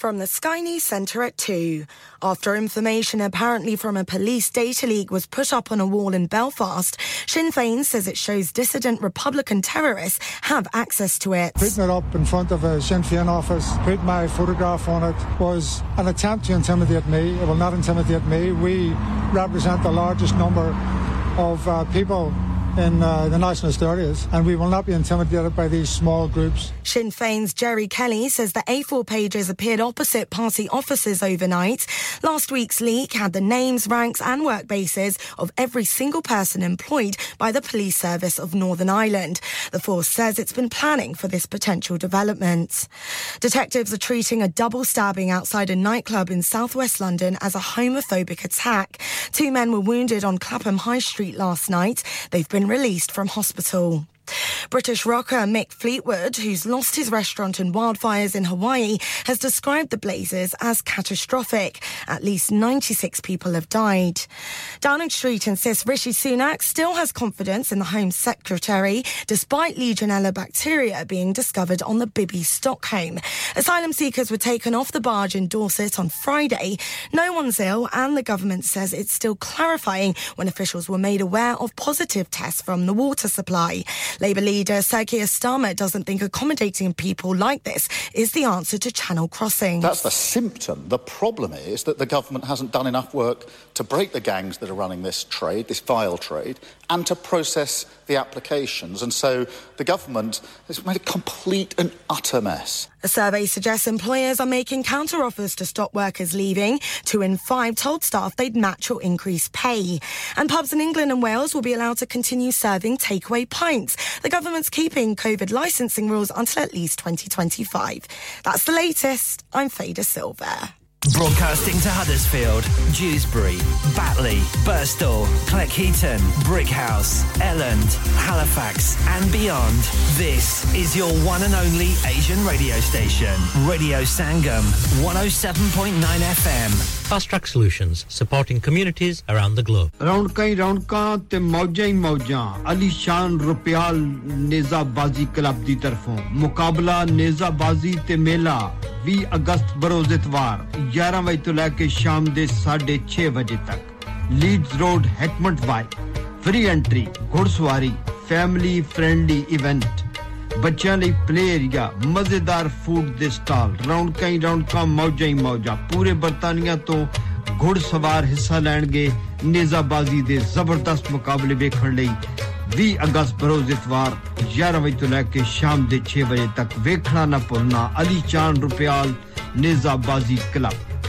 From the Sky News Centre at 2. After information apparently from a police data leak was put up on a wall in Belfast, Sinn Féin says it shows dissident Republican terrorists have access to it. Putting it up in front of a Sinn Féin office, put my photograph on it, was an attempt to intimidate me. It will not intimidate me. We represent the largest number of uh, people in uh, the nationalist areas, and we will not be intimidated by these small groups. Sinn Féin's Gerry Kelly says the A4 pages appeared opposite party offices overnight. Last week's leak had the names, ranks, and work bases of every single person employed by the police service of Northern Ireland. The force says it's been planning for this potential development. Detectives are treating a double stabbing outside a nightclub in southwest London as a homophobic attack. Two men were wounded on Clapham High Street last night. They've been released from hospital. British rocker Mick Fleetwood, who's lost his restaurant in wildfires in Hawaii, has described the blazes as catastrophic. At least 96 people have died. Downing Street insists Rishi Sunak still has confidence in the Home Secretary, despite Legionella bacteria being discovered on the Bibby Stockholm. Asylum seekers were taken off the barge in Dorset on Friday. No one's ill, and the government says it's still clarifying when officials were made aware of positive tests from the water supply. Labour leader Sir Keir Starmer doesn't think accommodating people like this is the answer to channel crossing. That's the symptom. The problem is that the government hasn't done enough work to break the gangs that are running this trade, this vile trade, and to process the applications. And so the government has made a complete and utter mess. A survey suggests employers are making counter-offers to stop workers leaving. Two in five told staff they'd match or increase pay. And pubs in England and Wales will be allowed to continue serving takeaway pints. The government's keeping COVID licensing rules until at least 2025. That's the latest. I'm Fader Silver. Broadcasting to Huddersfield, Dewsbury, Batley, Burstall, Cleckheaton, Brickhouse, Elland, Halifax, and beyond. This is your one and only Asian radio station, Radio Sangam, 107.9 FM. Fast Track Solutions, supporting communities around the globe. Round ਕਈ ਰੌਣਕਾਂ ਤੇ ਮੌਜਾਂ ਹੀ ਮੌਜਾਂ ਅਲੀਸ਼ਾਨ Rupyal ਨੇਜ਼ਾਬਾਜ਼ੀ club ਦੀ ਤਰਫੋਂ ਮੁਕਾਬਲਾ ਨੇਜ਼ਾਬਾਜ਼ੀ ਤੇ ਮੇਲਾ 20 ਅਗਸਤ Burroughs ਇਤਵਾਰ 11 ਵਜੇ ਤੋਂ ਲੈ ਕੇ ਸ਼ਾਮ ਦੇ 6:30 ਵਜੇ ਤੱਕ Leeds road Heckmondwike free entry ਘੋੜਸਵਾਰੀ family friendly event ਬੱਚਿਆਂ ਲਈ ਪਲੇ ਏਰੀਆ ਮਜ਼ੇਦਾਰ ਫੂਡ ਦੇ ਸਟਾਲ ਰੌਣਕਾਂ ਹੀ ਰੌਣਕਾਂ ਮੌਜਾਂ ਹੀ ਮੌਜਾਂ। ਪੂਰੇ ਬਰਤਾਨੀਆ ਤੋਂ ਘੋੜਸਵਾਰ ਹਿੱਸਾ ਲੈਣਗੇ ਨੇਜ਼ਾਬਾਜ਼ੀ ਦੇ ਜ਼ਬਰਦਸਤ ਮੁਕਾਬਲੇ ਵੇਖਣ ਲਈ 20 ਅਗਸਤ ਰੋਜ਼ ਇਤਵਾਰ 11 ਵਜੇ ਤੋਂ ਲੈ ਕੇ ਸ਼ਾਮ ਦੇ 6 ਵਜੇ ਤੱਕ ਵੇਖਣਾ ਨਾ ਭੁੱਲਣਾ, Ali ਚਾਨ Rupyal, ਨਿਜ਼ਾਬਾਜ਼ੀ club.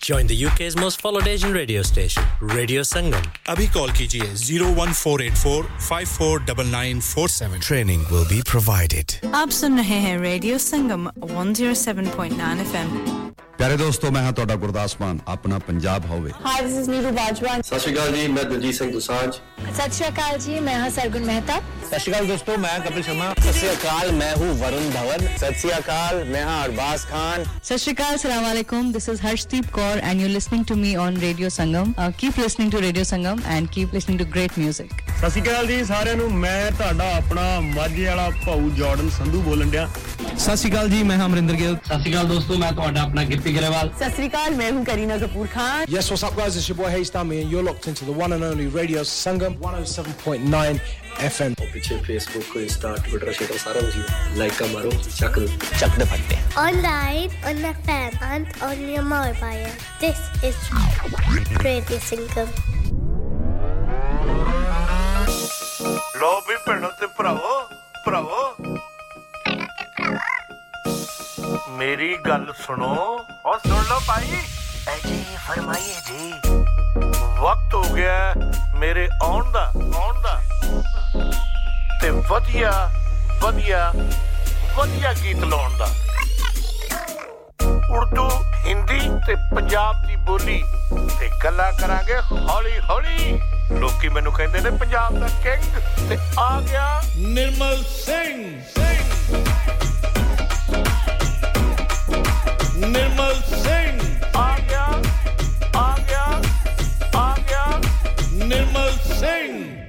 Join the UK's most followed Asian radio station, Radio Sangam. अभी कॉल कीजिए 01484 549947. Training will be provided. आप सुन रहे हैं रेडियो संगम 107.9 एफएम ਪਿਆਰੇ ਦੋਸਤੋ ਮੈਂ ਹਾਂ ਤੁਹਾਡਾ ਗੁਰਦਾਸ ਮਾਨ ਆਪਣਾ ਪੰਜਾਬ ਹੋਵੇ Hi, this is Neeru Bajwan. ਸਤਿ ਸ਼੍ਰੀ ਅਕਾਲ ਜੀ ਮੈਂ ਦਲਜੀਤ ਸਿੰਘ ਦੁਸਾਂਝ सत श्री अकाल जी मैं हाँ सरगुन मेहता सत श्रीकाल दोस्तों मैं कपिल शर्मा सत श्रीकाल मैं हूँ वरुण धवन सत श्रीकाल मैं हाँ अरबाज खान सत श्रीकाल सलाम वालेकुम this is Harshdeep Kaur, and you're listening to me on Radio Sangam. Uh, keep listening to Radio Sangam and keep listening to great music. ਸਤਿ ਜੀ ਸਾਰਿਆਂ ਨੂੰ। ਮੈਂ ਤੁਹਾਡਾ ਆਪਣਾ ਮਾਝੇ ਵਾਲਾ ਭਾਊ ਜਾਰਡਨ ਸੰਧੂ ਬੋਲਣ ਡਿਆ। ਸਤਿ ਜੀ ਮੈਂ ਅਮਰਿੰਦਰ ਗਿੱਲ। ਸਤਿ ਦੋਸਤੋ ਮੈਂ ਤੁਹਾਡਾ ਆਪਣਾ ਗਿੱਪੀ ਗਰੇਵਾਲ। ਸਤਿ ਮੈਂ ਹੂੰ Kareena Kapoor Khan. Yes what's up guys? It's your boy Hayes Tami and you're locked into the one and only Radio Sangam 107.9 FM. ਪਿੱਛੇ ਫੇਸਬੁੱਕ ਇੰਸਟਾ ਟਵਿੱਟਰ ਸ਼ੇਟਰ ਸਾਰਾ ਕੁਝ ਲਾਈਕ ਕਾ ਮਾਰੋ ਚੱਕ ਚੱਕ ਦੇ ਫੱਟੇ Online, on FM, and on your mobile. This is Radio Singam. ਲੋ ਵੀ ਭੈਣੋ ਤੇ ਭਰਾਵੋ ਭਰਾਵੋ ਮੇਰੀ ਗੱਲ ਸੁਣੋ ਔਰ ਸੁਣ ਲਓ ਭਾਈ ਐ ਜੀ ਫਰਮਾਈਏ ਜੀ ਵਕਤ ਹੋ ਗਿਆ ਹੈ ਮੇਰੇ ਆਉਣ ਦਾ ਆਉਣ ਦਾ। ਤੇ ਵਧੀਆ ਵਧੀਆ ਵਧੀਆ ਗੀਤ ਲਾਉਣ ਦਾ। ਉਰਦੂ, ਹਿੰਦੀ ਤੇ ਪੰਜਾਬ ਦੀ ਬੋਲੀ ਤੇ ਗੱਲਾਂ ਕਰਾਂਗੇ ਹੌਲੀ ਹੌਲੀ ਲੋਕੀ ਮੈਨੂੰ ਕਹਿੰਦੇ ਨੇ, ਪੰਜਾਬ ਦਾ ਕਿੰਗ ਤੇ ਆ ਗਿਆ ਨਿਰਮਲ ਸਿੰਘ ਸਿੰਘ। ਨਿਰਮਲ ਸਿੰਘ। Sing!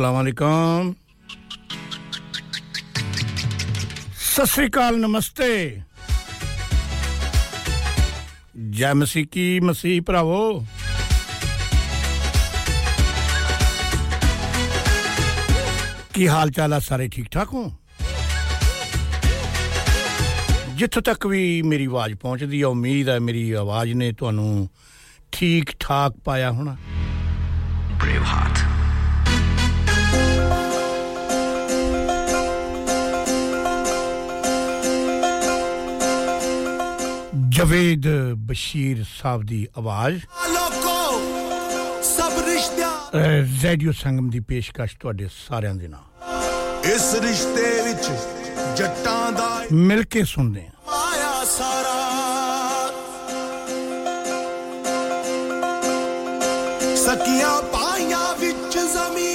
ਅਸਲਾਮੁਅਲੈਕਮ ਸਤਿ ਸ੍ਰੀ ਅਕਾਲ, ਨਮਸਤੇ। ਜੈ ਮਸੀਹ ਕੀ ਮਸੀਹ ਭਰਾਵੋ। ਕੀ ਹਾਲ ਚਾਲ ਆ ਸਾਰੇ ਠੀਕ ਠਾਕ ਹੋ? ਜਿੱਥੋਂ ਤੱਕ ਵੀ ਮੇਰੀ ਆਵਾਜ਼ ਪਹੁੰਚਦੀ ਆ, ਉਮੀਦ ਹੈ ਮੇਰੀ ਆਵਾਜ਼ ਨੇ ਤੁਹਾਨੂੰ ਠੀਕ ਠਾਕ ਪਾਇਆ ਹੋਣਾ। ਜਵੇਦ ਬਸ਼ੀਰ ਸਾਹਿਬ ਦੀ ਆਵਾਜ਼। ਲੋਕੋ ਸਭ ਰਿਸ਼ਤਿਆਂ ਰੇਡੀਓ ਸੰਗਮ ਦੀ ਪੇਸ਼ਕਸ਼ ਤੁਹਾਡੇ ਸਾਰਿਆਂ ਦੇ ਨਾਲ। ਇਸ ਰਿਸ਼ਤੇ ਵਿੱਚ ਜੱਟਾਂ ਦਾ ਮਿਲ ਕੇ ਸੁਣਦੇ ਹਾਂ। ਮਾਇਆ ਸਾਰਾ। ਸਕੀਆਂ ਪਾਈਆਂ ਵਿੱਚ ਜ਼ਮੀਨ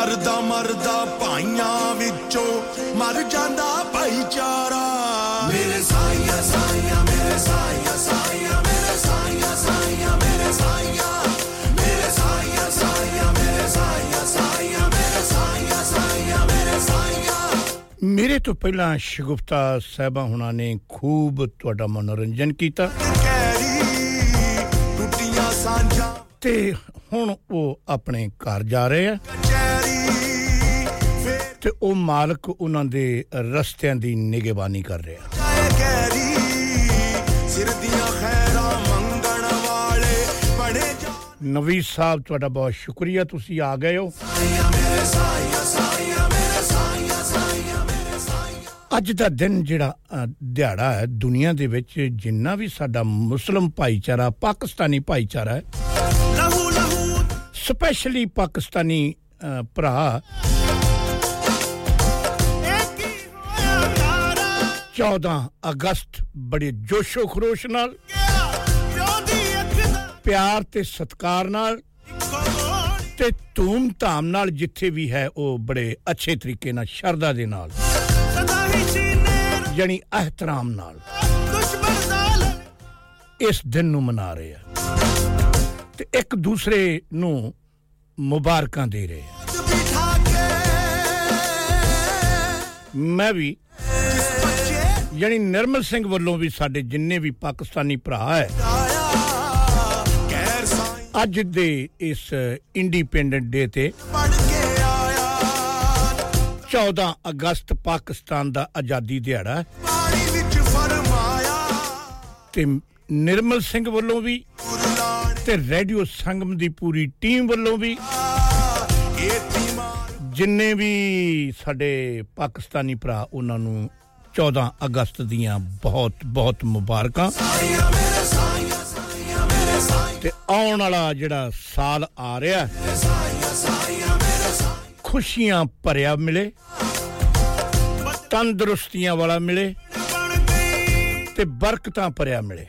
ਮਰਦਾ ਮਰਦਾ ਭਾਈਆਂ ਵਿੱਚੋਂ ਮਰ ਜਾਂਦਾ ਭਾਈਚਾਰਾ। ਮੇਰੇ ਸਾਈਆਂ ਸਾਈਆਂ ਮੇਰੇ ਸਾਈਆਂ ਸਾਈਆਂ ਮੇਰੇ ਸਾਈਆਂ ਸਾਈਆਂ ਮੇਰੇ ਸਾਈਆਂ। ਮੇਰੇ ਸਾਈਆਂ ਸਾਈਆਂ ਮੇਰੇ ਸਾਈਆਂ ਸਾਈਆਂ ਮੇਰੇ ਸਾਈਆਂ ਸਾਈਆਂ ਮੇਰੇ ਸਾਈਆਂ। ਮੇਰੇ ਤੋਂ ਪਹਿਲਾਂ ਸ਼ਗੁਫਤਾ ਸਾਹਿਬਾ ਹੁਣਾਂ ਨੇ ਖੂਬ ਤੁਹਾਡਾ ਮਨੋਰੰਜਨ ਕੀਤਾ। ਟੁੱਟੀਆਂ ਸਾਂਝਾਂ। ਤੇ ਹੁਣ ਉਹ ਆਪਣੇ ਘਰ ਜਾ ਰਹੇ ਆ। ਤੇ ਉਹ ਮਾਲਕ ਉਹਨਾਂ ਦੇ ਰਸਤਿਆਂ ਦੀ ਨਿਗਹਿਬਾਨੀ ਕਰ ਰਿਹਾ। ਨਵੀਦ ਸਾਹਿਬ ਤੁਹਾਡਾ ਬਹੁਤ ਸ਼ੁਕਰੀਆ ਤੁਸੀਂ ਆ ਗਏ ਹੋ। ਅੱਜ ਦਾ ਦਿਨ ਜਿਹੜਾ ਦਿਹਾੜਾ ਹੈ ਦੁਨੀਆ ਦੇ ਵਿੱਚ ਜਿੰਨਾ ਵੀ ਸਾਡਾ ਮੁਸਲਮ ਭਾਈਚਾਰਾ ਪਾਕਿਸਤਾਨੀ ਭਾਈਚਾਰਾ ਹੈ। ਸਪੈਸ਼ਲੀ ਪਾਕਿਸਤਾਨੀ ਭਰਾ 14 ਅਗਸਤ ਬੜੇ ਜੋਸ਼ੋ ਖਰੋਸ਼ ਨਾਲ, ਪਿਆਰ ਤੇ ਸਤਕਾਰ ਨਾਲ ਤੇ ਧੂਮ ਧਾਮ ਨਾਲ ਜਿੱਥੇ ਵੀ ਹੈ ਉਹ ਬੜੇ ਅੱਛੇ ਤਰੀਕੇ ਨਾਲ, ਸ਼ਰਧਾ ਦੇ ਨਾਲ, ਯਾਨੀ ਇਹਤਰਾਮ ਨਾਲ ਇਸ ਦਿਨ ਨੂੰ ਮਨਾ ਰਹੇ ਆ ਤੇ ਇੱਕ ਦੂਸਰੇ ਨੂੰ ਮੁਬਾਰਕਾਂ ਦੇ ਰਹੇ ਆ। ਮੈਂ ਵੀ ਯਾਨੀ ਨਿਰਮਲ ਸਿੰਘ ਵੱਲੋਂ ਵੀ ਸਾਡੇ ਜਿੰਨੇ ਵੀ ਪਾਕਿਸਤਾਨੀ ਭਰਾ ਹੈ, ਅੱਜ ਦੇ ਇਸ ਇੰਡੀਪੈਂਡੈਂਟ ਡੇ ਤੇ 14 ਅਗਸਤ ਪਾਕਿਸਤਾਨ ਦਾ ਆਜ਼ਾਦੀ ਦਿਹਾੜਾ ਹੈ। ਵਿੱਚ ਫਰਮਾਇਆ ਤੇ ਨਿਰਮਲ ਸਿੰਘ ਵੱਲੋਂ ਵੀ ਤੇ ਰੇਡੀਓ ਸੰਗਮ ਦੀ ਪੂਰੀ ਟੀਮ ਵੱਲੋਂ ਵੀ ਜਿੰਨੇ ਵੀ ਸਾਡੇ ਪਾਕਿਸਤਾਨੀ ਭਰਾ ਉਹਨਾਂ ਨੂੰ 14 ਅਗਸਤ ਦੀਆਂ ਬਹੁਤ ਬਹੁਤ ਮੁਬਾਰਕਾਂ। ਤੇ ਆਉਣ ਵਾਲਾ ਜਿਹੜਾ ਸਾਲ ਆ ਰਿਹਾ ਖੁਸ਼ੀਆਂ ਭਰਿਆ ਮਿਲੇ, ਤੰਦਰੁਸਤੀਆਂ ਵਾਲਾ ਮਿਲੇ ਤੇ ਬਰਕਤਾਂ ਭਰਿਆ ਮਿਲੇ।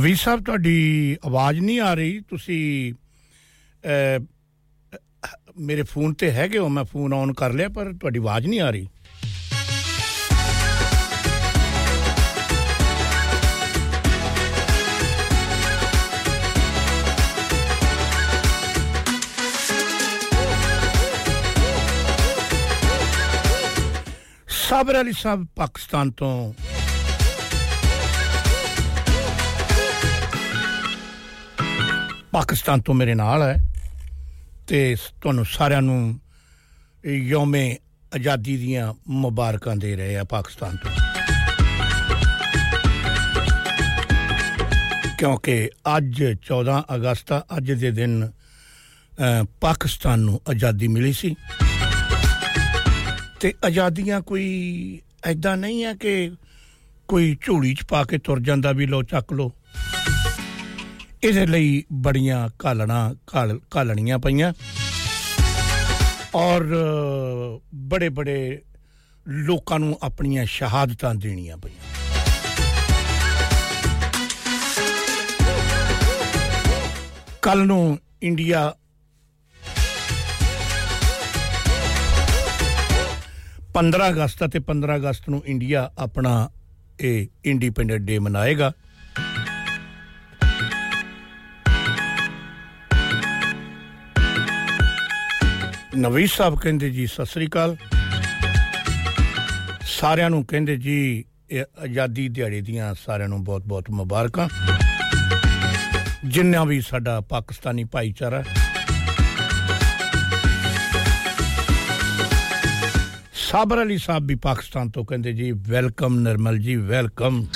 ਨਵੀਂ ਸਾਹਿਬ ਤੁਹਾਡੀ ਆਵਾਜ਼ ਨਹੀਂ ਆ ਰਹੀ। ਤੁਸੀਂ ਅਹ, ਮੇਰੇ ਫੋਨ ਤੇ ਹੈਗੇ ਹੋ ਮੈਂ ਫੋਨ ਆਨ ਕਰ ਲਿਆ ਪਰ ਤੁਹਾਡੀ ਆਵਾਜ਼ ਨਹੀਂ ਆ ਰਹੀ। ਸਾਬਰ ਅਲੀ ਸਾਹਿਬ ਪਾਕਿਸਤਾਨ ਤੋਂ ਪਾਕਿਸਤਾਨ ਤੋਂ ਮੇਰੇ ਨਾਲ ਹੈ ਤੇ ਤੁਹਾਨੂੰ ਸਾਰਿਆਂ ਨੂੰ ਯੋਮੇ ਆਜ਼ਾਦੀ ਦੀਆਂ ਮੁਬਾਰਕਾਂ ਦੇ ਰਹੇ ਆ ਪਾਕਿਸਤਾਨ ਤੋਂ। ਕਿਉਂਕਿ ਅੱਜ 14 ਅਗਸਤ ਆ, ਅੱਜ ਦੇ ਦਿਨ ਅਹ, ਪਾਕਿਸਤਾਨ ਨੂੰ ਆਜ਼ਾਦੀ ਮਿਲੀ ਸੀ। ਤੇ ਆਜ਼ਾਦੀਆਂ ਕੋਈ ਐਦਾਂ ਨਹੀਂ ਹੈ ਕਿ ਕੋਈ ਝੋਲੀ ਚ ਪਾ ਕੇ ਤੁਰ ਜਾਂਦਾ ਵੀ ਲੋ ਚੱਕ ਲੋ ਇਹਦੇ ਲਈ ਬੜੀਆਂ ਘਾਲਣਾ, ਘਾਲ, ਘਾਲਣੀਆਂ ਪਈਆਂ। ਔਰ ਬੜੇ ਬੜੇ ਲੋਕਾਂ ਨੂੰ ਆਪਣੀਆਂ ਸ਼ਹਾਦਤਾਂ ਦੇਣੀਆਂ ਪਈਆਂ। ਕੱਲ ਨੂੰ ਇੰਡੀਆ ਪੰਦਰਾਂ ਅਗਸਤ ਅਤੇ 15 ਅਗਸਤ ਨੂੰ ਇੰਡੀਆ ਆਪਣਾ ਇਹ ਇੰਡੀਪੈਂਡੈਂਟ ਡੇ ਮਨਾਏਗਾ। ਨਵੀਂ ਸਾਹਿਬ ਕਹਿੰਦੇ ਜੀ, ਸਤਿ ਸ੍ਰੀ ਅਕਾਲ। ਸਾਰਿਆਂ ਨੂੰ ਕਹਿੰਦੇ ਜੀ, ਇਹ ਆਜ਼ਾਦੀ ਦਿਹਾੜੇ ਦੀਆਂ ਸਾਰਿਆਂ ਨੂੰ ਬਹੁਤ-ਬਹੁਤ ਮੁਬਾਰਕਾਂ। ਜਿੰਨਾ ਵੀ ਸਾਡਾ ਪਾਕਿਸਤਾਨੀ ਭਾਈਚਾਰਾ ਸਾਬਰ ਅਲੀ ਸਾਹਿਬ ਵੀ ਪਾਕਿਸਤਾਨ ਤੋਂ ਕਹਿੰਦੇ ਜੀ, welcome Nirmal ji, welcome.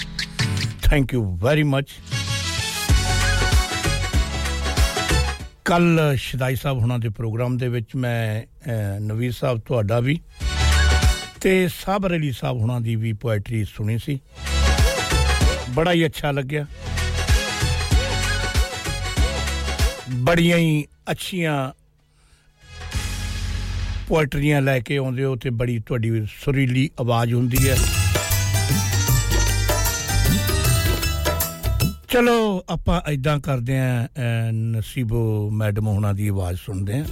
Thank you very much ਕੱਲ ਸ਼ਦਾਈ ਸਾਹਿਬ ਹੁਣਾਂ ਦੇ ਪ੍ਰੋਗਰਾਮ ਦੇ ਵਿੱਚ ਮੈਂ ਅਹ, ਨਵੀਰ ਸਾਹਿਬ ਤੁਹਾਡਾ ਵੀ ਤੇ ਸਾਬਰ ਅਲੀ ਸਾਹਿਬ ਹੁਣਾਂ ਦੀ ਵੀ ਪੋਇਟਰੀ ਸੁਣੀ ਸੀ। ਬੜਾ ਹੀ ਅੱਛਾ ਲੱਗਿਆ। ਬੜੀਆਂ ਹੀ ਅੱਛੀਆਂ ਪੋਇਟਰੀਆਂ ਲੈ ਕੇ ਆਉਂਦੇ ਹੋ ਤੇ ਬੜੀ ਤੁਹਾਡੀ ਸੁਰੀਲੀ ਆਵਾਜ਼ ਹੁੰਦੀ ਹੈ। ਚਲੋ ਆਪਾਂ ਐਦਾਂ ਕਰਦੇ ਆਂ ਅਹ, ਨਸੀਬੋ ਮੈਡਮ ਹੁਣਾਂ ਦੀ ਆਵਾਜ਼ ਸੁਣਦੇ ਆਂ।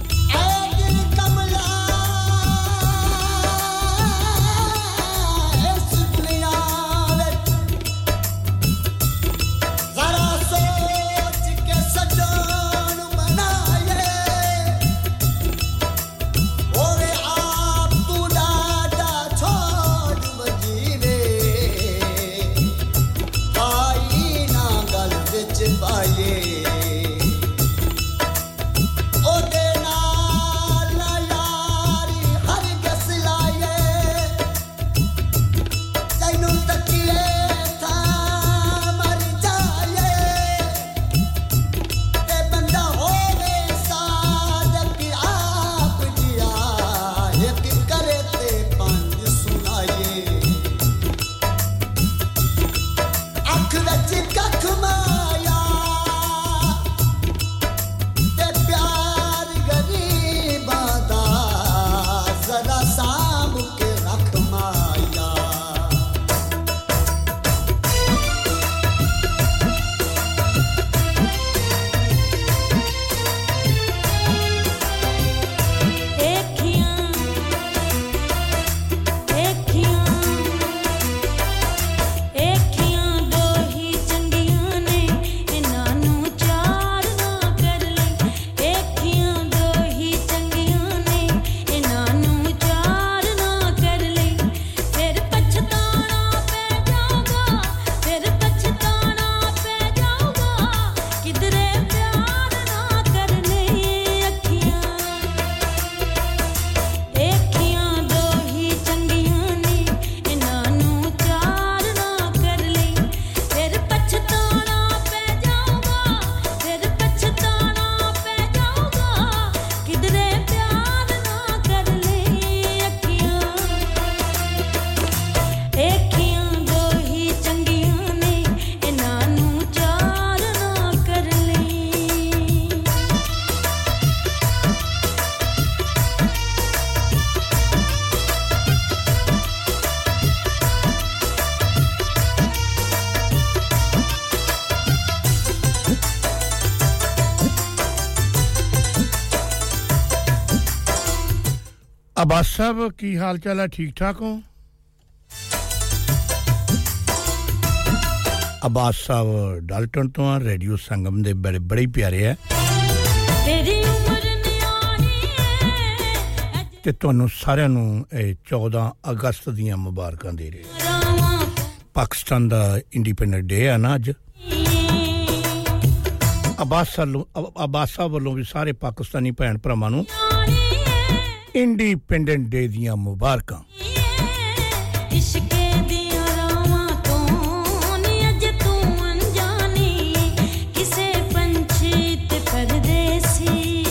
ਅਬਾਸ ਸਾਹਿਬ ਕੀ ਹਾਲ ਚਾਲ ਹੈ? ਠੀਕ ਠਾਕ ਹੋ? ਅਬਾਸ ਸਾਹਿਬ ਡਾਲਟਨ ਤੋਂ ਆ ਰੇਡੀਓ ਸੰਗਮ ਦੇ ਬੜੇ ਬੜੇ ਹੀ ਪਿਆਰੇ ਆ। ਤੇਰੀ ਉਮਰ ਤੇ ਤੁਹਾਨੂੰ ਸਾਰਿਆਂ ਨੂੰ ਇਹ 14 ਅਗਸਤ ਦੀਆਂ ਮੁਬਾਰਕਾਂ ਦੇ ਰਹੇ ਪਾਕਿਸਤਾਨ ਦਾ ਇੰਡੀਪੈਂਡੈਂਟ ਡੇ ਆ ਨਾ ਅੱਜ। ਅਬਾਸ ਅਬ- ਅਬਾਸ ਸਾਹਿਬ ਵੱਲੋਂ ਵੀ ਸਾਰੇ ਪਾਕਿਸਤਾਨੀ ਭੈਣ ਭਰਾਵਾਂ ਨੂੰ ਇੰਡੀਪੈਂਡੈਂਟ ਡੇ ਦੀਆਂ ਮੁਬਾਰਕਾਂ ਇਸ਼ਕੇ ਦੀਆਂ ਰਾਵਾਂ ਤੋਂ ਨੀ ਅੱਜ ਤੂੰ ਅਣਜਾਣੀ ਕਿਸੇ ਪੰਛੀ ਤੇ ਪਰਦੇਸੀ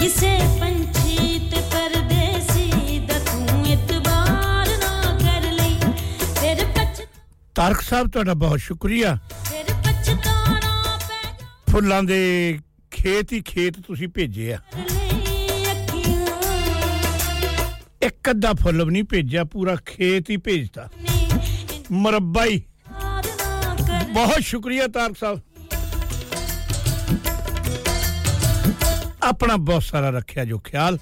ਕਿਸੇ ਪੰਛੀ ਤੇ ਪਰਦੇਸੀ ਦਾ ਤੂੰ ਇਤਬਾਰ ਨਾ ਕਰ ਲਈ ਫਿਰ ਪਛ ਤਾਰਕ ਸਾਹਿਬ ਤੁਹਾਡਾ ਬਹੁਤ ਸ਼ੁਕਰੀਆ ਫਿਰ ਪਛਤਾਣਾ ਫੁੱਲਾਂ ਦੇ ਖੇਤ ਹੀ ਖੇਤ ਤੁਸੀਂ ਭੇਜੇ ਆ। ਇੱਕ ਅੱਧਾ ਫੁੱਲ ਵੀ ਨਹੀਂ ਭੇਜਿਆ, ਪੂਰਾ ਖੇਤ ਹੀ ਭੇਜਤਾ। ਮਰੱਬਾ ਹੀ। ਬਹੁਤ ਸ਼ੁਕਰੀਆ ਤਾਰਕ ਸਾਹਿਬ। ਆਪਣਾ ਬਹੁਤ ਸਾਰਾ ਰੱਖਿਆ ਜੋ ਖਿਆਲ।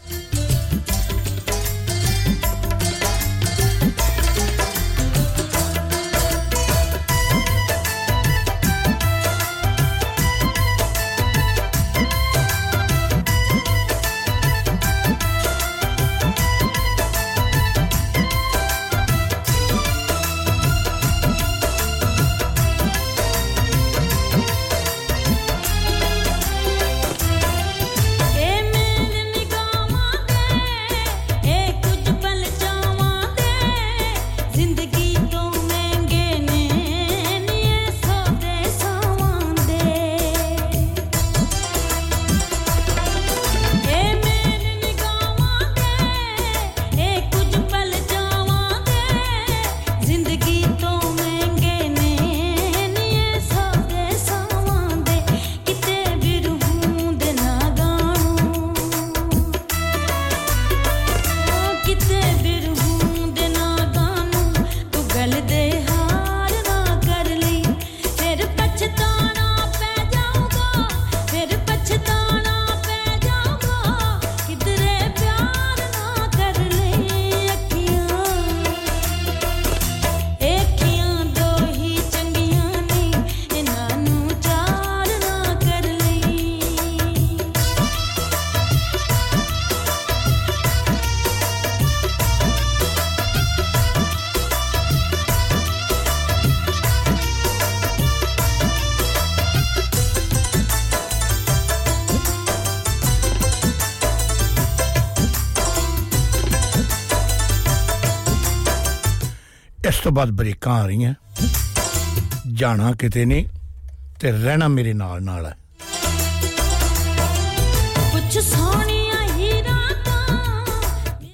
ਬਾਅਦ ਬ੍ਰੇਕਾਂ ਆ ਰਹੀਆਂ। ਜਾਣਾ ਕਿਤੇ ਨਹੀਂ ਤੇ ਰਹਿਣਾ ਮੇਰੇ ਨਾਲ ਨਾਲ ਹੈ। ਕੁਛ ਸੋਹਣੀਆਂ ਹੀ ਰਾਤਾਂ।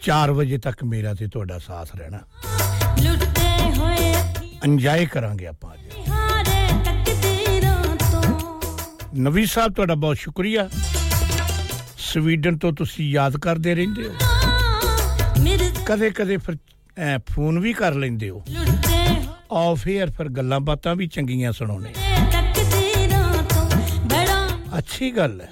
4 ਵਜੇ ਤੱਕ ਮੇਰਾ ਤੇ ਤੁਹਾਡਾ ਸਾਥ ਰਹਿਣਾ। ਲੁੱਟਦੇ ਹੋਏ ਇੰਜੋਏ ਕਰਾਂਗੇ ਆਪਾਂ ਅੱਜ। ਨਵੀ ਸਾਹਿਬ ਤੁਹਾਡਾ ਬਹੁਤ ਸ਼ੁਕਰੀਆ। ਸਵੀਡਨ ਤੋਂ ਤੁਸੀਂ ਯਾਦ ਕਰਦੇ ਰਹਿੰਦੇ ਹੋ। ਕਦੇ ਕਦੇ ਫਿਰ ਫੋਨ ਵੀ ਕਰ ਲੈਂਦੇ ਹੋ। ਆਫ 에ਅਰ ਫਿਰ ਗੱਲਾਂ ਬਾਤਾਂ ਵੀ ਚੰਗੀਆਂ ਬੜਾ ਅੱਛੀ ਗੱਲ ਹੈ।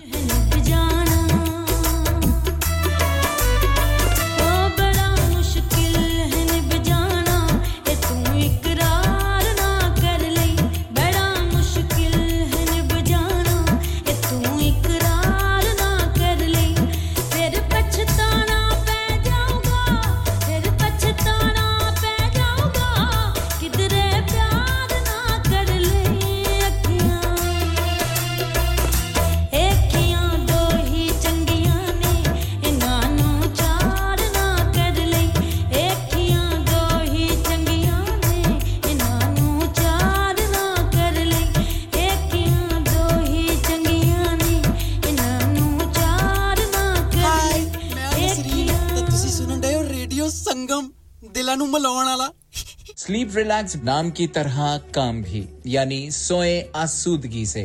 ਰੇਡੀਓ ਸੰਗਮ ਦਿਲਾਂ ਨੂੰ ਮਿਲਾਉਣ ਵਾਲਾ स्लीप रिलैक्स नाम की तरह काम भी यानी सोए आसूदगी से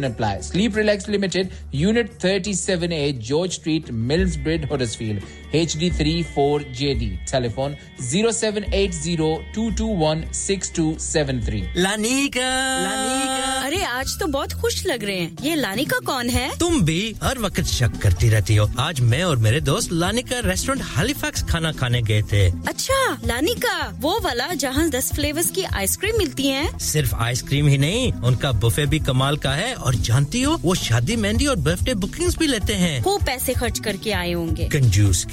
restriction applies. Sleep Relax Limited, Unit 37A, George Street, Millsbridge, Huddersfield. HD34JD telephone 07802216273 लानिका। अरे आज तो बहुत खुश लग रहे हैं। ये लानिका कौन है? तुम भी हर वक्त शक करती रहती हो। आज मैं और मेरे दोस्त लानिका रेस्टोरेंट हालीफैक्स खाना खाने गए थे। अच्छा लानिका वो वाला जहाँ दस फ्लेवर्स की आइसक्रीम मिलती है। सिर्फ़ आइसक्रीम ही नहीं उनका बुफे भी कमाल का है। और जानती हो वो शादी मेहंदी और बर्थडे बुकिंग्स भी लेते हैं। खूब पैसे खर्च करके आए होंगे। कंजूस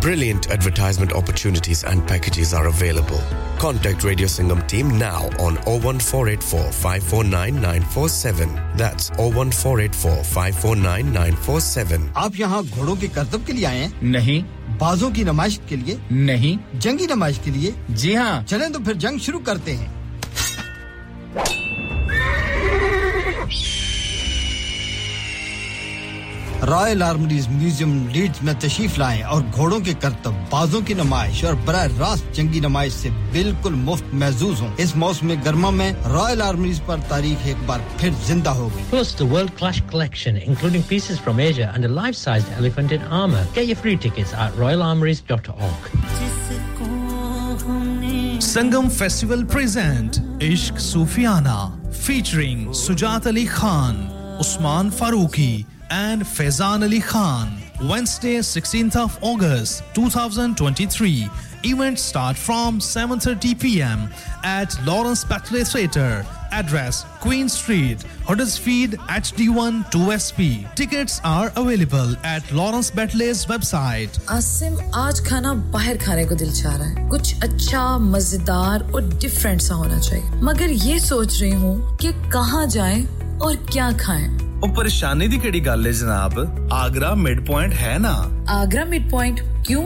Brilliant advertisement opportunities and packages are available. Contact Radio Singham team now on 01484 549 947. That's 01484 549 947. आप यहाँ घोड़ों के करतब के लिए आए हैं नहीं बाजों की नमाइश के लिए नहीं जंगी नमाइश के लिए जी हाँ चलें तो फिर जंग शुरू करते हैं रॉयल आर्मरीज म्यूज़ियम लीड्स में तशीफ लाए और घोड़ों के करतब बाजों की नुमाइश और बर रास्त जंगी नुमाइश से बिल्कुल मुफ़्त महजूज हों। इस मौसम गर्मा में रॉयल आर्मरीज पर तारीख एक बार फिर ज़िंदा होगी plus world class collection including pieces from ager and life size Sangam festival present Ishq Sufiyana featuring Sujat Ali Khan Usman Farooqui and Faizan Ali Khan. Wednesday 16th of August 2023. Events start from 7:30 p.m. at Lawrence Batley Theatre. Address Queen Street, Huddersfield HD1 2SP. Tickets are available at Lawrence Batley's website. Asim आज खाना बाहर खाने को दिल चाह रहा है कुछ अच्छा मजेदार और डिफरेंट सा होना चाहिए मगर ये सोच रही हूँ कि कहाँ जाएं और क्या खाएं ਉਹ ਪਰੇਸ਼ਾਨੀ ਦੀ ਕਿਹੜੀ ਗੱਲ ਹੈ ਜਨਾਬ ਆਗਰਾ ਮਿਡ ਪੁਆਇੰਟ ਹੈ ਨਾ आगरा मिड पॉइंट क्यों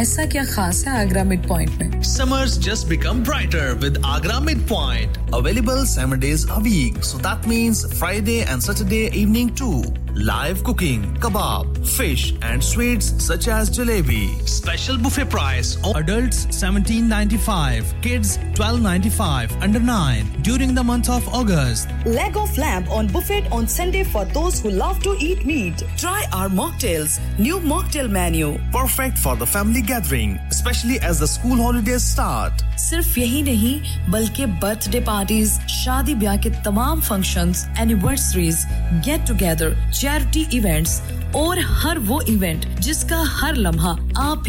ऐसा क्या खास है आगरा मिड पॉइंट में Summers just become brighter with Agra Midpoint. Available 7 days a week. So that means Friday and Saturday evening too. Live cooking, kebab, fish and sweets such as jalebi. Special buffet price. Adults 17.95, kids 12.95 under 9 during the month of August. Leg of lamb on buffet on Sunday for those who love to eat meat. Try our mocktails. New mocktail menu. Perfect for the family gathering, especially as the school holidays start. सिर्फ यही नहीं बल्कि birthday parties शादी ब्याह के तमाम functions, anniversaries get together charity events और हर वो इवेंट जिसका हर लम्हा आप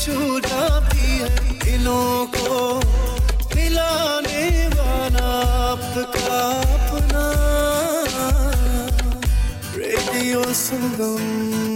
छू जाती है दिलों को मिलाने वाला आपका अपना रेडियो संगम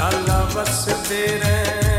का लवस तेरे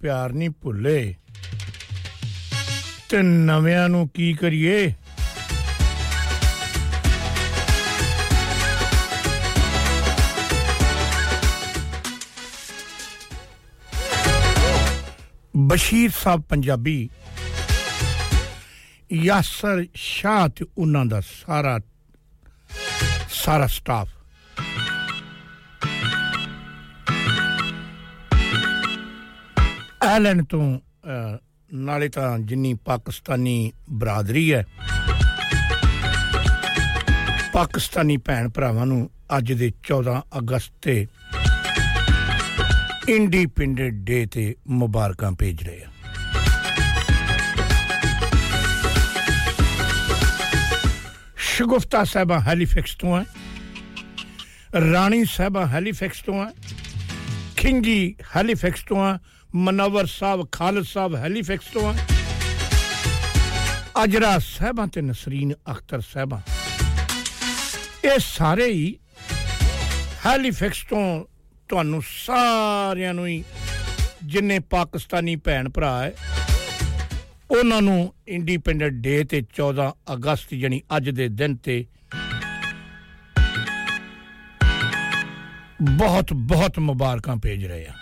ਪਿਆਰ ਨਹੀਂ ਭੁੱਲੇ। ਤੇ ਨਵਿਆਂ ਨੂੰ ਕੀ ਕਰੀਏ? ਬਸ਼ੀਰ ਸਾਹਿਬ ਪੰਜਾਬੀ, ਯਾਸਰ ਸ਼ਾਹ ਤੇ ਉਹਨਾਂ ਦਾ ਸਾਰਾ ਸਾਰਾ ਸਟਾਫ ਐਲਨ ਤੋਂ ਅਹ, ਨਾਲੇ ਤਾਂ ਜਿੰਨੀ ਪਾਕਿਸਤਾਨੀ ਬਰਾਦਰੀ ਹੈ ਪਾਕਿਸਤਾਨੀ ਭੈਣ ਭਰਾਵਾਂ ਨੂੰ ਅੱਜ ਦੇ 14 ਅਗਸਤ ਤੇ ਇੰਡੀਪੈਂਡੈਂਟ ਡੇ ਤੇ ਮੁਬਾਰਕਾਂ ਭੇਜ ਰਹੇ ਆ। ਸ਼ਗੁਫਤਾ ਸਾਹਿਬਾ ਹੈਲੀਫੈਕਸ ਤੋਂ ਹੈ ਰਾਣੀ ਸਾਹਿਬਾ ਹੈਲੀਫੈਕਸ ਤੋਂ ਹੈ ਖਿੰਗੀ ਹੈਲੀਫੈਕਸ ਤੋਂ ਹੈ ਮਨਵਰ ਸਾਹਿਬ ਖਾਲਦ ਸਾਹਿਬ, ਹੈਲੀਫੈਕਸ ਤੋਂ ਹੈ ਅਜਰਾ ਸਾਹਿਬਾਂ ਤੇ ਨਸਰੀਨ ਅਖਤਰ ਸਾਹਿਬਾਂ। ਇਹ ਸਾਰੇ ਹੀ ਹੈਲੀਫੈਕਸ ਤੋਂ ਤੁਹਾਨੂੰ ਸਾਰਿਆਂ ਨੂੰ ਹੀ, ਜਿੰਨੇ ਪਾਕਿਸਤਾਨੀ ਭੈਣ ਭਰਾ ਹੈ, ਉਹਨਾਂ ਨੂੰ ਇੰਡੀਪੈਂਡੈਂਟ ਡੇ ਤੇ 14 ਅਗਸਤ ਯਾਨੀ ਅੱਜ ਦੇ ਦਿਨ ਤੇ ਬਹੁਤ ਬਹੁਤ ਮੁਬਾਰਕਾਂ ਭੇਜ ਰਹੇ ਆ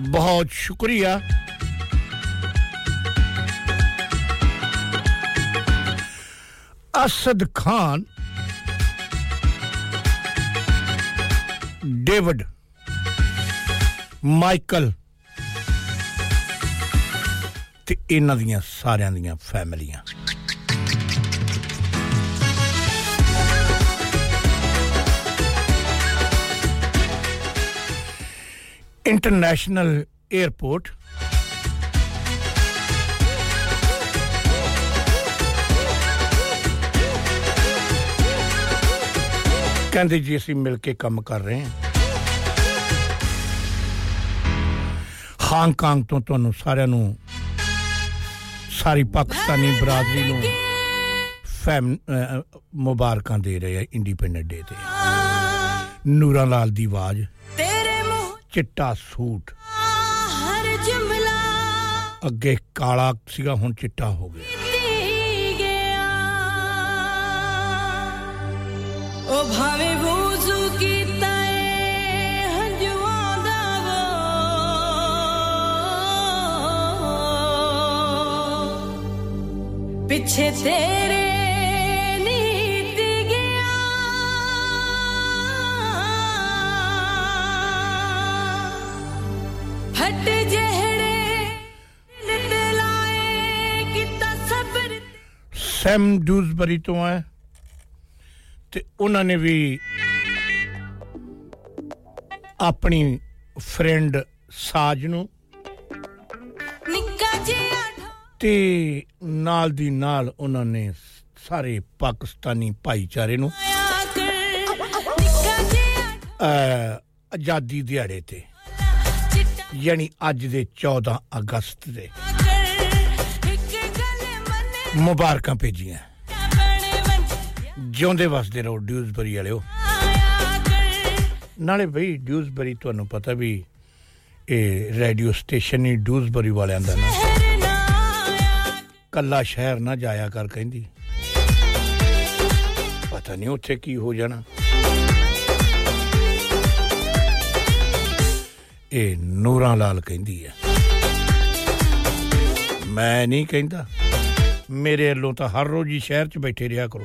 ਬਹੁਤ ਸ਼ੁਕਰੀਆ। ਅਸਦ ਖਾਨ ਡੇਵਿਡ ਮਾਈਕਲ ਤੇ ਇਹਨਾਂ ਦੀਆਂ ਸਾਰਿਆਂ ਦੀਆਂ ਫੈਮਲੀਆਂ। ਇੰਟਰਨੈਸ਼ਨਲ 에ਅਰਪੋਰਟ ਕਹਿੰਦੇ ਜੀ ਅਸੀਂ ਮਿਲ ਕੇ ਕੰਮ ਕਰ ਰਹੇ ਹਾਂ। ਹਾਂਗਕਾਂਗ ਤੋਂ ਤੁਹਾਨੂੰ ਸਾਰਿਆਂ ਨੂੰ ਸਾਰੀ ਪਾਕਿਸਤਾਨੀ ਬਰਾਦਰੀ ਨੂੰ ਫੈਮ ਮੁਬਾਰਕਾਂ ਦੇ ਰਹੇ ਆ ਇੰਡੀਪੈਂਡੈਂਟ ਡੇ ਤੇ। ਨੂਰਾਂ ਲਾਲ ਦੀ ਆਵਾਜ਼। ਚਿੱਟਾ ਸੂਟ। ਹਰ ਜੁਮਲਾ। ਅੱਗੇ ਕਾਲਾ ਸੀਗਾ ਹੁਣ ਚਿੱਟਾ ਹੋ ਗਿਆ। ਉਹ ਭਾਵੇਂ ਵੂਜ਼ੂ ਕੀਤਾ ਏ ਹੰਝੂਆਂ ਦਾ ਵੋ ਪਿੱਛੇ ਤੇਰੇ ਸੈਮ ਡੂਸਬਰੀ ਤੋਂ ਹੈ ਤੇ ਉਹਨਾਂ ਨੇ ਵੀ ਆਪਣੀ ਫਰੈਂਡ ਸਾਜ ਨੂੰ ਨਿੱਕਾ ਜਿਹਾ ਤੇ ਨਾਲ ਦੀ ਨਾਲ ਉਹਨਾਂ ਨੇ ਸਾਰੇ ਪਾਕਿਸਤਾਨੀ ਭਾਈਚਾਰੇ ਨੂੰ ਆਜ਼ਾਦੀ ਦਿਹਾੜੇ ਤੇ ਯਾਨੀ ਅੱਜ ਦੇ 14 ਅਗਸਤ ਦੇ। ਮੁਬਾਰਕਾਂ ਭੇਜੀਆਂ। ਜਿਉਂਦੇ ਵਸਦੇ ਰਹੋ ਡਿਊਜ਼ਬਰੀ ਵਾਲਿਓ। ਨਾਲੇ ਬਈ ਡਿਊਜ਼ਬਰੀ ਤੁਹਾਨੂੰ ਪਤਾ ਵੀ ਇਹ ਰੇਡੀਓ ਸਟੇਸ਼ਨ ਹੀ ਡਿਊਜ਼ਬਰੀ ਵਾਲਿਆਂ ਦਾ ਨਾ। ਕੱਲਾ ਸ਼ਹਿਰ ਨਾ ਜਾਇਆ ਕਰ ਕਹਿੰਦੀ। ਪਤਾ ਨਹੀਂ ਉੱਥੇ ਕੀ ਹੋ ਜਾਣਾ। ਇਹ ਨੂਰਾਂ ਲਾਲ ਕਹਿੰਦੀ ਹੈ। ਮੈਂ ਨਹੀਂ ਕਹਿੰਦਾ। ਮੇਰੇ ਵੱਲੋਂ ਤਾਂ ਹਰ ਰੋਜ਼ ਹੀ ਸ਼ਹਿਰ 'ਚ ਬੈਠੇ ਰਿਹਾ ਕਰੋ।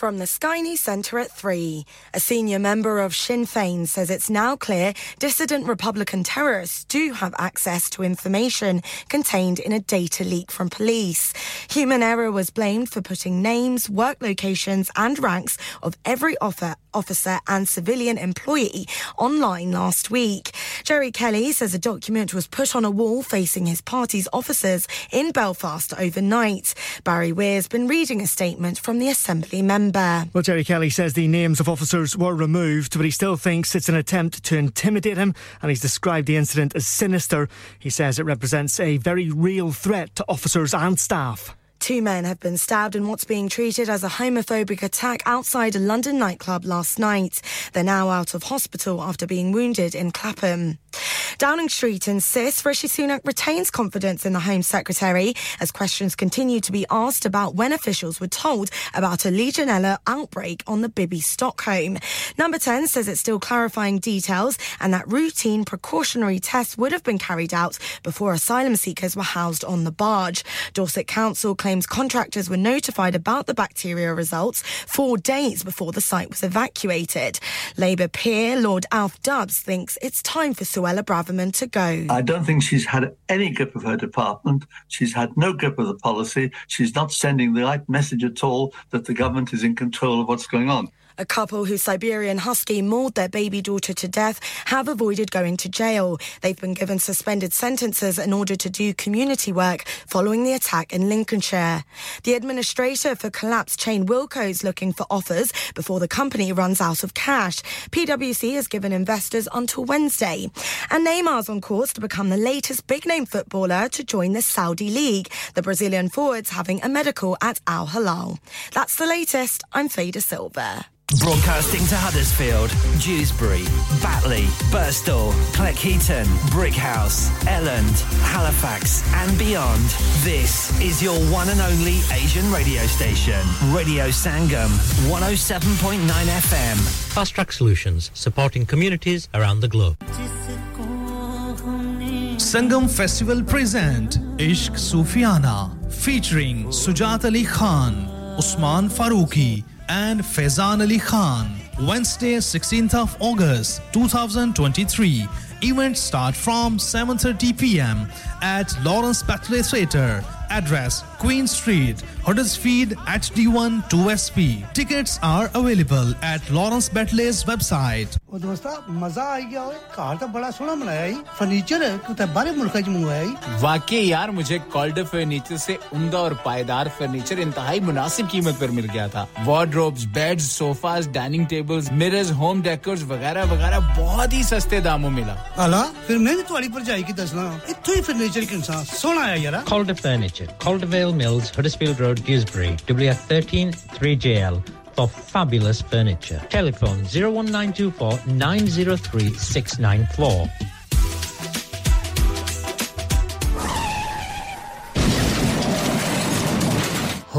From the News Centre at 3, a senior member of Sinn Féin says it's now clear dissident Republican terrorists do have access to information contained in a data leak from police. Human error was blamed for putting names, work locations, and ranks of every officer and civilian employee online last week. Jerry Kelly says a document was put on a wall facing his party's offices in Belfast overnight. Barry Weir's been reading a statement from the Assembly member. Well, Jerry Kelly says the names of officers were removed, but he still thinks it's an attempt to intimidate him, and he's described the incident as sinister. He says it represents a very real threat to officers and staff. Two men have been stabbed in what's being treated as a homophobic attack outside a London nightclub last night. They're now out of hospital after being wounded in Clapham. Downing Street insists Rishi Sunak retains confidence in the Home Secretary as questions continue to be asked about when officials were told about a Legionella outbreak on the Bibby Stockholm. Number 10 says it's still clarifying details and that routine precautionary tests would have been carried out before asylum seekers were housed on the barge. Dorset Council claims contractors were notified about the bacteria results four days before the site was evacuated. Labour peer Lord Alf Dubbs thinks it's time for Suella Braverman to go. I don't think she's had any grip of her department. She's had no grip of the policy. She's not sending the right message at all that the government is in control of what's going on. A couple whose Siberian Husky mauled their baby daughter to death have avoided going to jail. They've been given suspended sentences in order to do community work following the attack in Lincolnshire. The administrator for collapsed chain Wilco is looking for offers before the company runs out of cash. PwC has given investors until Wednesday. And Neymar's on course to become the latest big name footballer to join the Saudi League. The Brazilian forward's having a medical at Al Hilal. That's the latest. I'm Fader Silver. Broadcasting to Huddersfield, Dewsbury, Batley, Burstall, Cleckheaton, Brickhouse, Elland, Halifax, and beyond. This is your one and only Asian radio station, Radio Sangam, 107.9 FM. Fast Track Solutions, supporting communities around the globe. Sangam Festival present Ishq Sufiana featuring Sujat Ali Khan, Usman Farooqi and Faizan Ali Khan. Wednesday 16th of August 2023. Events start from 7:30 p.m. at Lawrence Batley Theatre. Address Queen Street, Huddersfield HD1 2SP. Tickets are available at Lawrence Batley's website. ਉਹ ਦੋਸਤਾ ਮਜ਼ਾ ਆ ਗਿਆ ਓਏ ਘਰ ਤਾਂ ਬੜਾ ਸੋਹਣਾ ਬਣਾਇਆ ਈ ਫਰਨੀਚਰ ਕਿਤੇ ਬਾਹਰੇ ਮੁਲਕਾਂ ਚ ਮੰਗਵਾਇਆ ਈ वाकई यार मुझे कॉल्डर फर्नीचर से उमदा और पायदार फर्नीचर इंतहाई मुनासिब कीमत पर मिल गया था wardrobes beds sofas dining tables mirrors home decors वगैरह वगैरह बहुत ही सस्ते दामों मिला ਆਲਾ ਫਿਰ ਮੈਂ ਵੀ ਤੁਹਾਡੀ ਭਰਜਾਈ ਕੀ ਦੱਸਣਾ ਇੱਥੋਂ ਹੀ ਫਰਨੀਚਰ ਕਿੰਨਾ ਸੋਹਣਾ ਆਇਆ ਯਾਰ Calder Furniture, Caldervale Mills, Huddersfield Road, Dewsbury, WF13 3JL for fabulous furniture. Telephone 01924 903 694.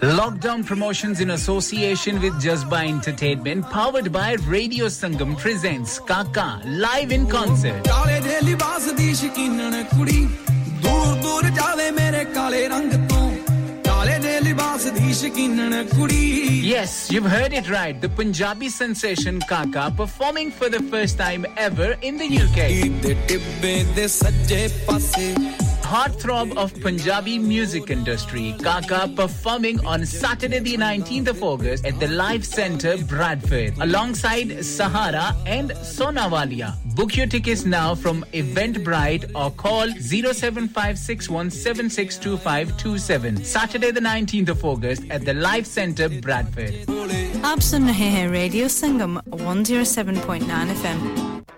Lockdown Promotions in association with Jazba Entertainment, powered by Radio Sangam, presents Kaka live in concert. Yes, you've heard it right. The Punjabi sensation Kaka performing for the first time ever in the UK heartthrob of Punjabi music industry, Kaka, performing on Saturday the 19th of August at the Live Centre, Bradford, alongside Sahara and Sonawalia. Book your tickets now from Eventbrite or call 07561762527. Saturday the 19th of August at the Live Centre, Bradford. आप सुन Radio हैं 107.9 FM.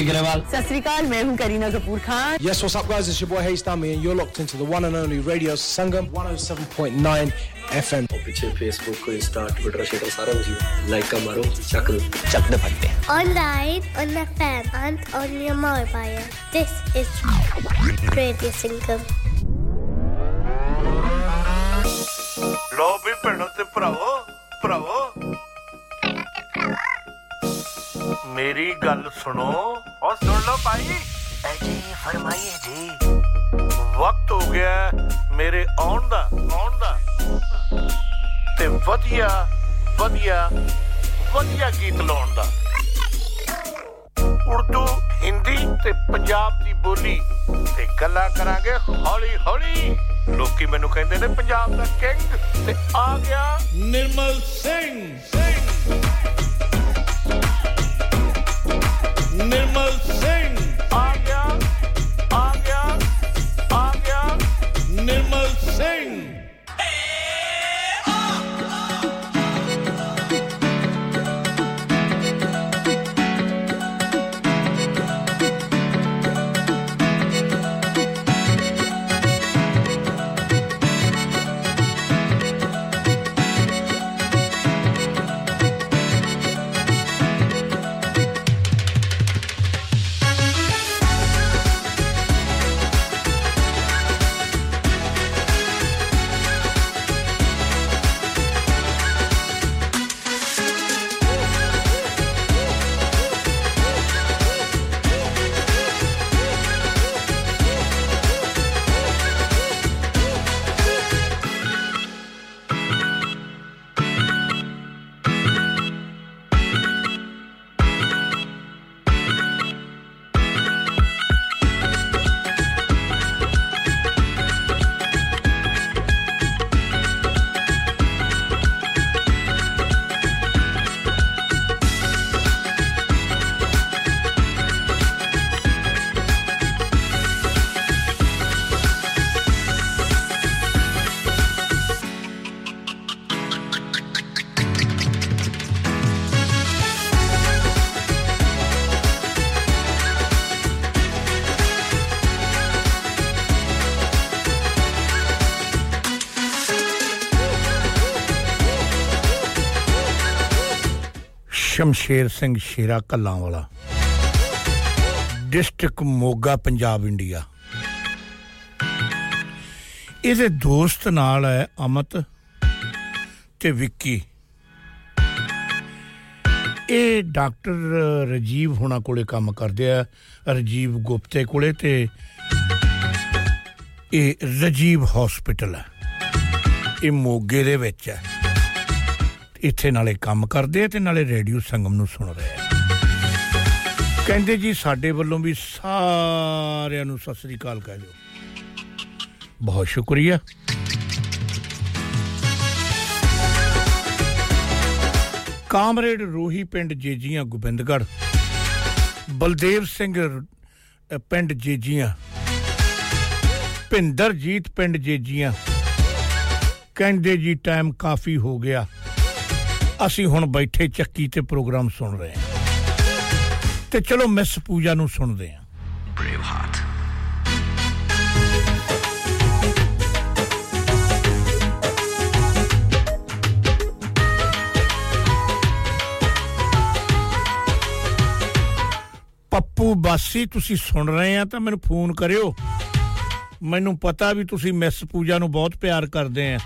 Deepak Agrawal. Sat Sri ਅਕਾਲ ਮੈਂ ਹੂੰ Kareena Kapoor Khan. Yes what's up guys it's your boy Hayes Dami and you're locked into the one and only Radio Sangam 107.9 FM. ਪਿੱਛੇ Facebook Insta Twitter share ਸਾਰਾ ਕੁਝ ਲਾਈਕਾਂ ਮਾਰੋ ਚੱਕ ਚੱਕ ਦੇ ਫੱਟੇ. Online on the fan and on your mobile. This is Radio Sangam. ਲੋ ਵੀ ਭੈਣੋ ਤੇ ਭਰਾਵੋ ਭਰਾਵੋ ਮੇਰੀ ਗੱਲ ਸੁਣੋ। ਉਹ ਸੁਣ ਲਓ ਭਾਈ। ਐ ਜੀ ਫਰਮਾਈਏ ਜੀ। ਵਕਤ ਹੋ ਗਿਆ ਮੇਰੇ ਆਉਣ ਦਾ ਆਉਣ ਦਾ। ਤੇ ਵਧੀਆ ਵਧੀਆ ਵਧੀਆ ਗੀਤ ਲਾਉਣ ਦਾ। ਉਰਦੂ ਹਿੰਦੀ ਤੇ ਪੰਜਾਬ ਦੀ ਬੋਲੀ ਤੇ ਗੱਲਾਂ ਕਰਾਂਗੇ ਹੌਲੀ ਹੌਲੀ ਲੋਕੀ ਮੈਨੂੰ ਕਹਿੰਦੇ ਨੇ ਪੰਜਾਬ ਦਾ ਕਿੰਗ ਤੇ ਆ ਗਿਆ ਨਿਰਮਲ ਸਿੰਘ। ਨਿਰਮਲ 내 ਸ਼ਮਸ਼ੇਰ ਸਿੰਘ ਸ਼ੇਰਾ ਕੱਲਾਂ ਵਾਲਾ ਡਿਸਟ੍ਰਿਕਟ ਮੋਗਾ, ਪੰਜਾਬ, ਇੰਡੀਆ। ਇਹਦੇ ਦੋਸਤ ਨਾਲ ਹੈ ਅਮਤ ਤੇ ਵਿੱਕੀ। ਇਹ ਡਾਕਟਰ ਰਜੀਵ ਹੋਣਾ ਕੋਲੇ ਕੰਮ ਕਰਦੇ ਆ, ਰਜੀਵ ਗੁਪਤੇ ਕੋਲੇ ਤੇ ਇਹ ਰਜੀਵ ਹਸਪੀਟਲ ਹੈ। ਇਹ ਮੋਗੇ ਦੇ ਵਿੱਚ ਹੈ। ਇੱਥੇ ਨਾਲੇ ਕੰਮ ਕਰਦੇ ਆ ਤੇ ਨਾਲੇ ਰੇਡੀਓ ਸੰਗਮ ਨੂੰ ਸੁਣ ਰਹੇ ਆ। ਕਹਿੰਦੇ ਜੀ ਸਾਡੇ ਵੱਲੋਂ ਵੀ ਸਾਰਿਆਂ ਨੂੰ ਸਤਿ ਸ੍ਰੀ ਅਕਾਲ ਕਹਿ ਦਿਓ। ਬਹੁਤ ਸ਼ੁਕਰੀਆ। ਕਾਮਰੇਡ ਰੋਹੀ ਪਿੰਡ ਜੇਜੀਆਂ ਗੋਬਿੰਦਗੜ੍ਹ ਬਲਦੇਵ ਸਿੰਘ ਅ, ਪਿੰਡ ਜੇਜੀਆਂ ਭਿੰਦਰਜੀਤ ਪਿੰਡ ਜੇਜੀਆਂ ਕਹਿੰਦੇ ਜੀ ਟਾਈਮ ਕਾਫੀ ਹੋ ਗਿਆ। ਅਸੀਂ ਹੁਣ ਬੈਠੇ ਚੱਕੀ ਤੇ ਪ੍ਰੋਗਰਾਮ ਸੁਣ ਰਹੇ ਹਾਂ। ਤੇ ਚਲੋ ਮਿਸ ਪੂਜਾ ਨੂੰ ਸੁਣਦੇ ਹਾਂ। Brave Heart. ਪੱਪੂ ਬਾਸੀ ਤੁਸੀਂ ਸੁਣ ਰਹੇ ਆ ਤਾਂ ਮੈਨੂੰ ਫੋਨ ਕਰਿਓ। ਮੈਨੂੰ ਪਤਾ ਵੀ ਤੁਸੀਂ ਮਿਸ ਪੂਜਾ ਨੂੰ ਬਹੁਤ ਪਿਆਰ ਕਰਦੇ ਆ।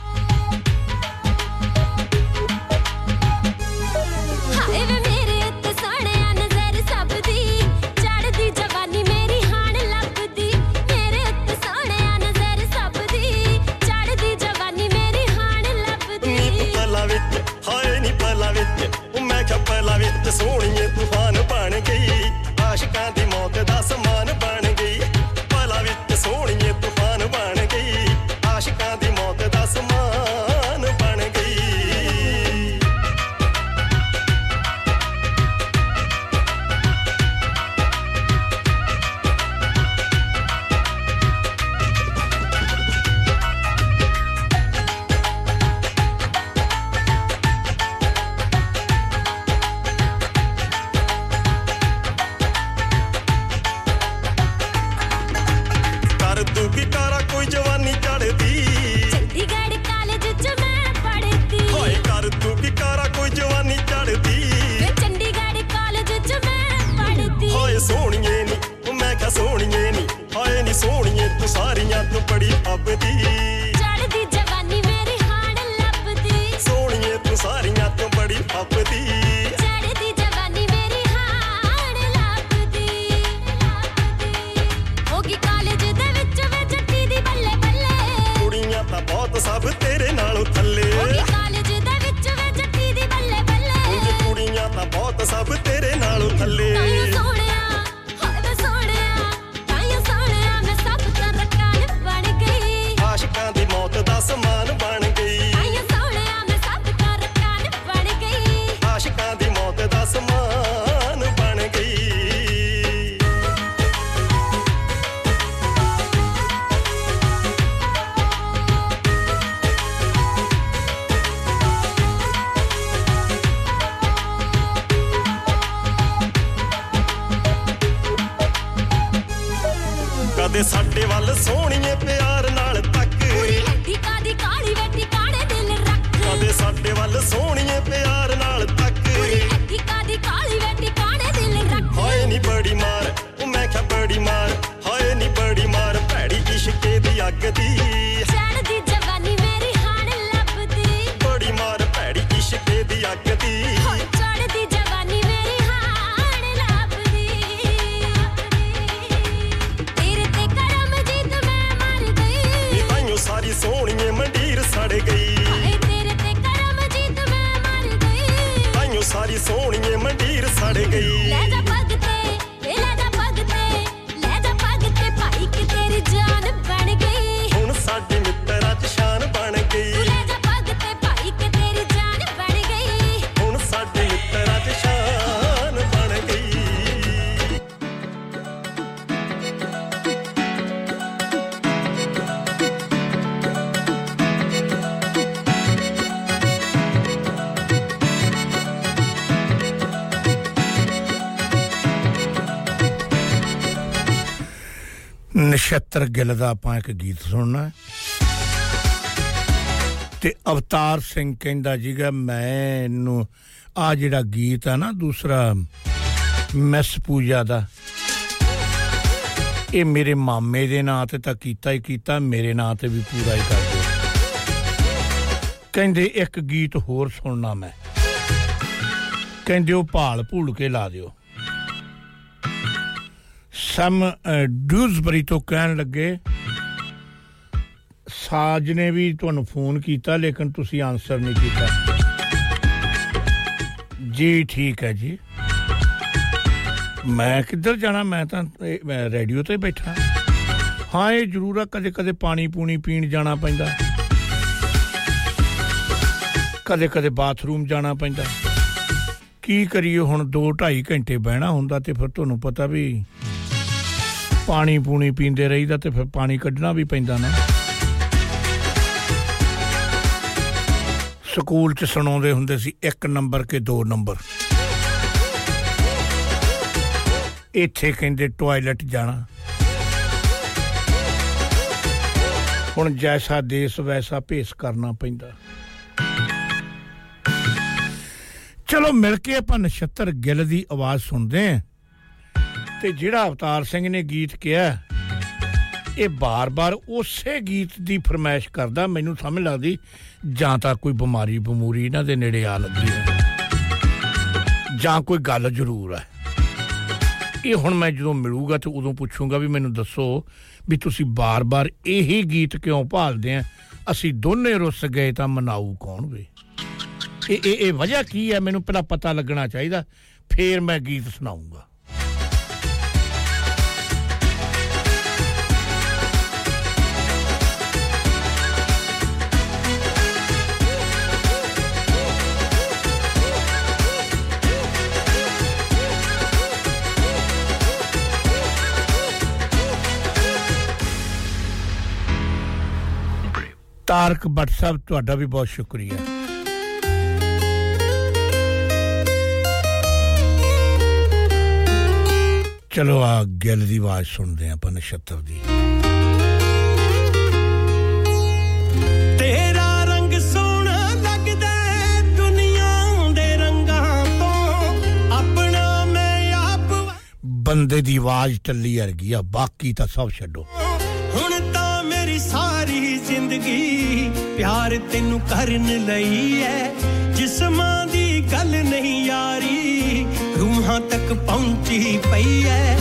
ਨਛੱਤਰ ਗਿੱਲ ਦਾ ਆਪਾਂ ਇੱਕ ਗੀਤ ਸੁਣਨਾ ਹੈ। ਤੇ ਅਵਤਾਰ ਸਿੰਘ ਕਹਿੰਦਾ ਜੀਗਾ ਮੈਨੂੰ ਆ ਜਿਹੜਾ ਗੀਤ ਆ ਨਾ ਦੂਸਰਾ ਮਿਸ ਪੂਜਾ ਦਾ, ਇਹ ਮੇਰੇ ਮਾਮੇ ਦੇ ਨਾਂ ਤੇ ਤਾਂ ਕੀਤਾ ਹੀ ਕੀਤਾ, ਮੇਰੇ ਨਾਂ ਤੇ ਵੀ ਪੂਰਾ ਹੀ ਕਰ ਦਿਓ। ਕਹਿੰਦੇ, ਇੱਕ ਗੀਤ ਹੋਰ ਸੁਣਨਾ ਮੈਂ। ਕਹਿੰਦੇ, ਉਹ ਭਾਲ ਭੂਲ ਕੇ ਲਾ ਦਿਓ। ਸਮ ਅ, ਡਿਊਜ਼ਬਰੀ ਤੋਂ ਕਹਿਣ ਲੱਗੇ ਸਾਜ ਨੇ ਵੀ ਤੁਹਾਨੂੰ ਫੋਨ ਕੀਤਾ ਲੇਕਿਨ ਤੁਸੀਂ ਆਨਸਰ ਨਹੀਂ ਕੀਤਾ। ਜੀ ਠੀਕ ਹੈ ਜੀ। ਮੈਂ ਕਿੱਧਰ ਜਾਣਾ? ਮੈਂ ਤਾਂ ਇਹ, ਮੈਂ ਰੇਡੀਓ ਤੇ ਬੈਠਾ। ਹਾਂ ਇਹ ਜ਼ਰੂਰ ਆ ਕਦੇ ਕਦੇ ਪਾਣੀ ਪੂਣੀ ਪੀਣ ਜਾਣਾ ਪੈਂਦਾ। ਕਦੇ ਕਦੇ ਬਾਥਰੂਮ ਜਾਣਾ ਪੈਂਦਾ। ਕੀ ਕਰੀਏ ਹੁਣ 2 2.5 ਘੰਟੇ ਬਹਿਣਾ ਹੁੰਦਾ ਤੇ ਫਿਰ ਤੁਹਾਨੂੰ ਪਤਾ ਵੀ ਪਾਣੀ ਪੂਣੀ ਪੀਂਦੇ ਰਹੀਦਾ ਤੇ ਫਿਰ ਪਾਣੀ ਕੱਢਣਾ ਵੀ ਪੈਂਦਾ ਨਾ। ਸਕੂਲ ਚ ਸੁਣਾਉਂਦੇ ਹੁੰਦੇ ਸੀ, ਇੱਕ ਨੰਬਰ ਕੇ ਦੋ ਨੰਬਰ। ਇੱਥੇ ਕਹਿੰਦੇ ਟਾਇਲਟ ਜਾਣਾ। ਹੁਣ ਜੈਸਾ ਦੇਸ਼ ਵੈਸਾ ਭੇਸ ਕਰਨਾ ਪੈਂਦਾ। ਚਲੋ ਮਿਲ ਕੇ ਆਪਾਂ ਨਛੱਤਰ ਗਿੱਲ ਦੀ ਆਵਾਜ਼ ਸੁਣਦੇ ਆਂ ਤੇ ਜਿਹੜਾ ਅਵਤਾਰ ਸਿੰਘ ਨੇ ਗੀਤ ਕਿਹਾ, ਇਹ ਬਾਰ-ਬਾਰ ਉਸੇ ਗੀਤ ਦੀ ਫਰਮਾਇਸ਼ ਕਰਦਾ, ਮੈਨੂੰ ਸਮਝ ਲੱਗਦੀ, ਜਾਂ ਤਾਂ ਕੋਈ ਬਿਮਾਰੀ ਬਮੂਰੀ ਇਹਨਾਂ ਦੇ ਨੇੜੇ ਆ ਲੱਗੀ ਹੈ, ਜਾਂ ਕੋਈ ਗੱਲ ਜ਼ਰੂਰ ਹੈ। ਇਹ ਹੁਣ ਮੈਂ ਜਦੋਂ ਮਿਲੂਗਾ ਤੇ ਉਦੋਂ ਪੁੱਛੂੰਗਾ ਵੀ ਮੈਨੂੰ ਦੱਸੋ ਵੀ ਤੁਸੀਂ ਬਾਰ-ਬਾਰ ਇਹੀ ਗੀਤ ਕਿਉਂ ਭਾਲਦੇ ਆ? ਅਸੀਂ ਦੋਨੇ ਰੁੱਸ ਗਏ ਤਾਂ ਮਨਾਊ ਕੌਣ ਵੇ? ਇਹ ਇਹ ਇਹ ਵਜ੍ਹਾ ਕੀ ਹੈ? ਮੈਨੂੰ ਪਹਿਲਾਂ ਪਤਾ ਲੱਗਣਾ ਚਾਹੀਦਾ, ਫੇਰ ਮੈਂ ਗੀਤ ਸੁਣਾਉਂਗਾ ਤਾਰਕ ਭੱਟ ਸਾਹਿਬ ਤੁਹਾਡਾ ਵੀ ਬਹੁਤ ਸ਼ੁਕਰੀਆ। ਚਲੋ ਆ ਗੱਲ ਦੀ ਆਵਾਜ਼ ਸੁਣਦੇ ਆਪਾਂ ਨਛੱਤਰ ਦੀ। ਤੇਰਾ ਰੰਗ ਸੋਹਣਾ ਲੱਗਦਾ ਹੈ ਦੁਨੀਆ ਦੇ ਰੰਗਾਂ ਤੋਂ। ਆਪਣਾ ਮੈਂ ਆਪ ਬੰਦੇ ਦੀ ਆਵਾਜ਼ ਟੱਲੀ ਅਰਗੀ ਆ ਬਾਕੀ ਤਾਂ ਸਭ ਛੱਡੋ। ਹੁਣ ਤਾਂ ਮੇਰੀ ਸਾਰੀ ਜ਼ਿੰਦਗੀ ਪਿਆਰ ਤੈਨੂੰ ਕਰਨ ਲਈ ਐ। ਜਿਸਮਾਂ ਦੀ ਗੱਲ ਨਹੀਂ ਯਾਰੀ, ਰੂਹਾਂ ਤੱਕ ਪਹੁੰਚੀ ਪਈ ਐ।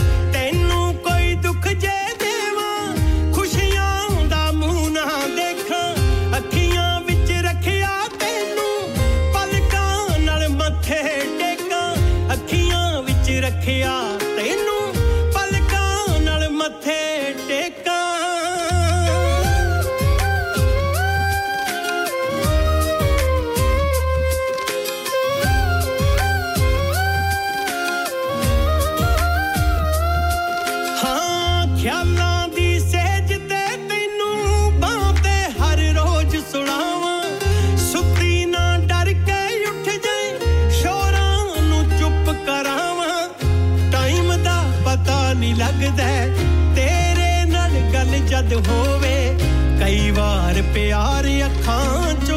ਨਹੀਂ ਲੱਗਦਾ ਤੇਰੇ ਨਾਲ ਗੱਲ ਜਦ ਹੋਵੇ ਕਈ ਵਾਰ ਪਿਆਰ ਅੱਖਾਂ 'ਚ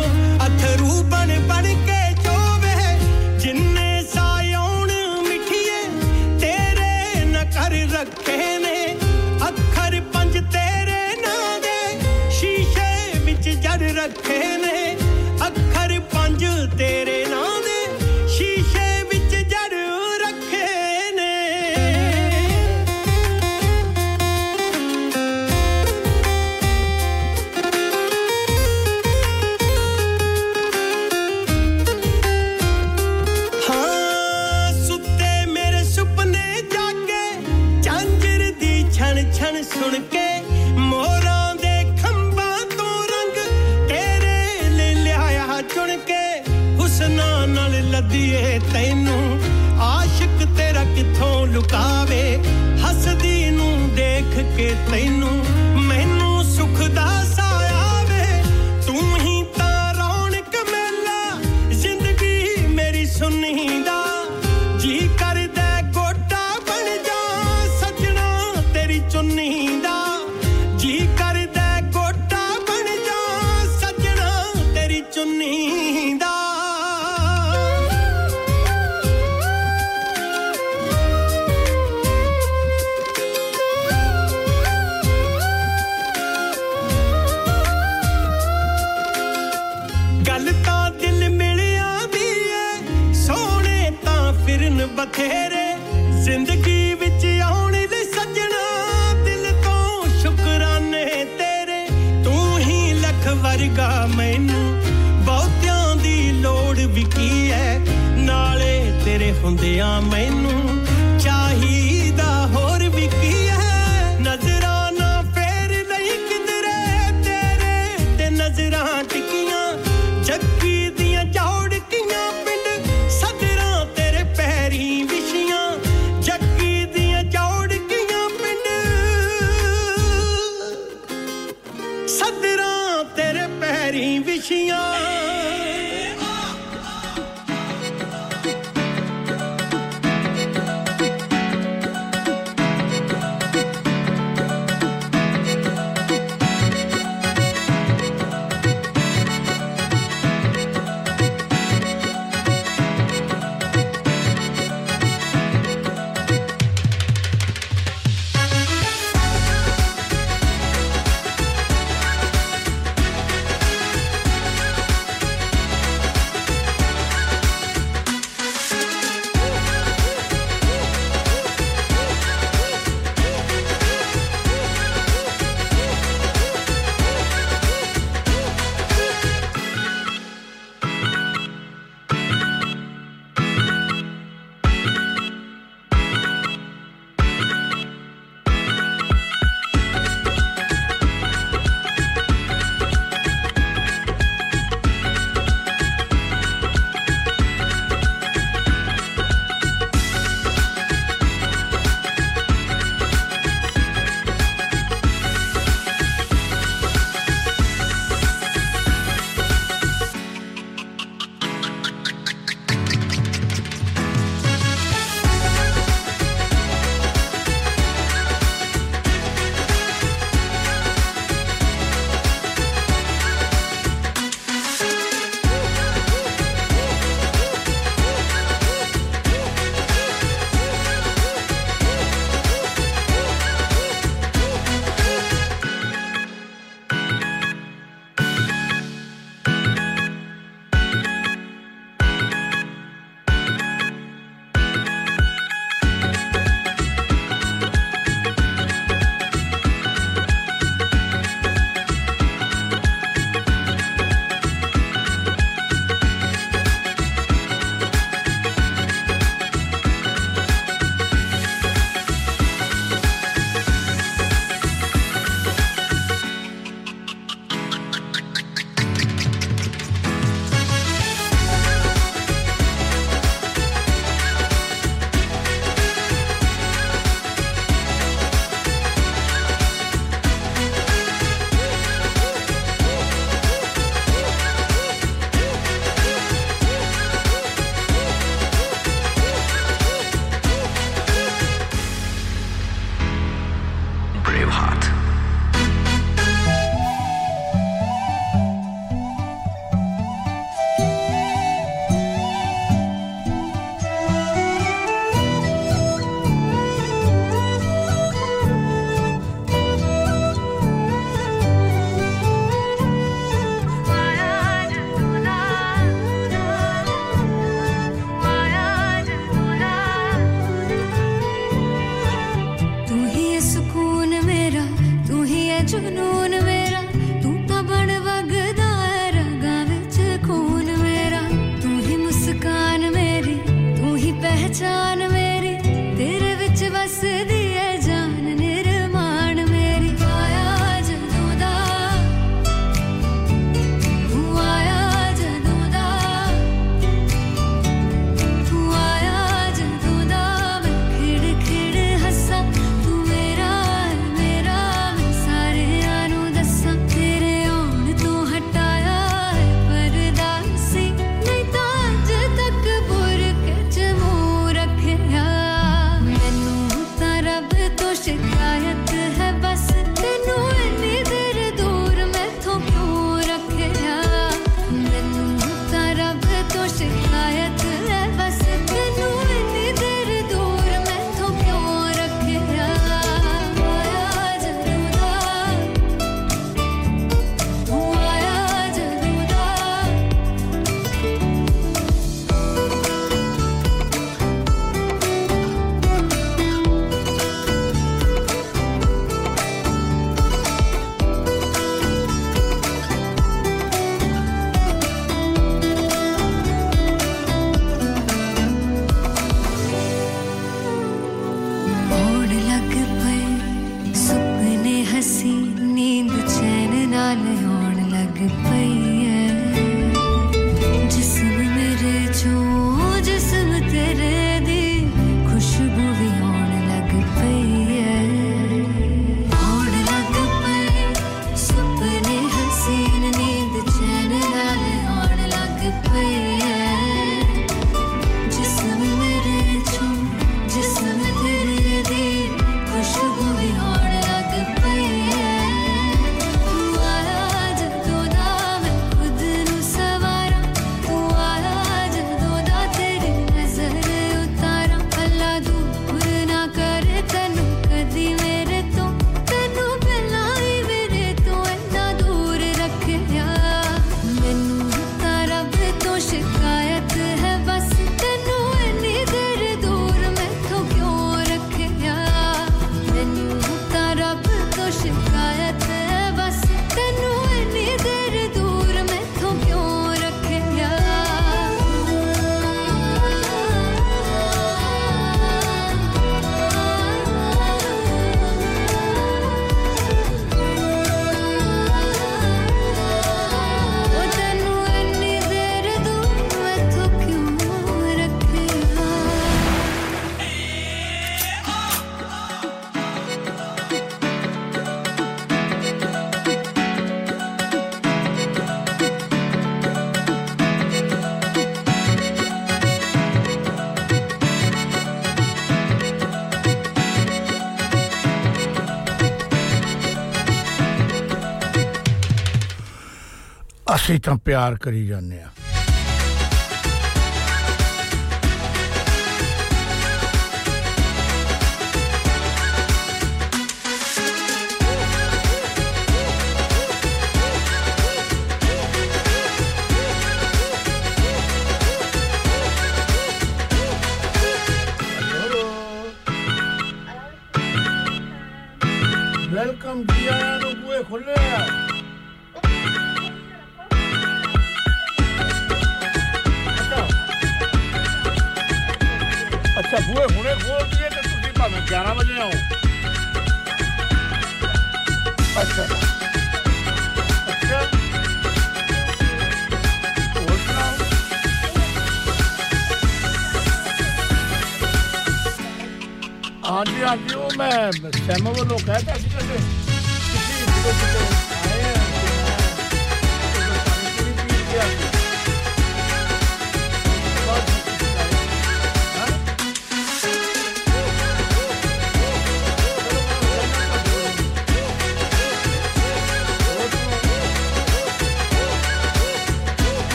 ਅਸੀਂ ਤਾਂ ਪਿਆਰ ਕਰੀ ਜਾਂਦੇ ਆ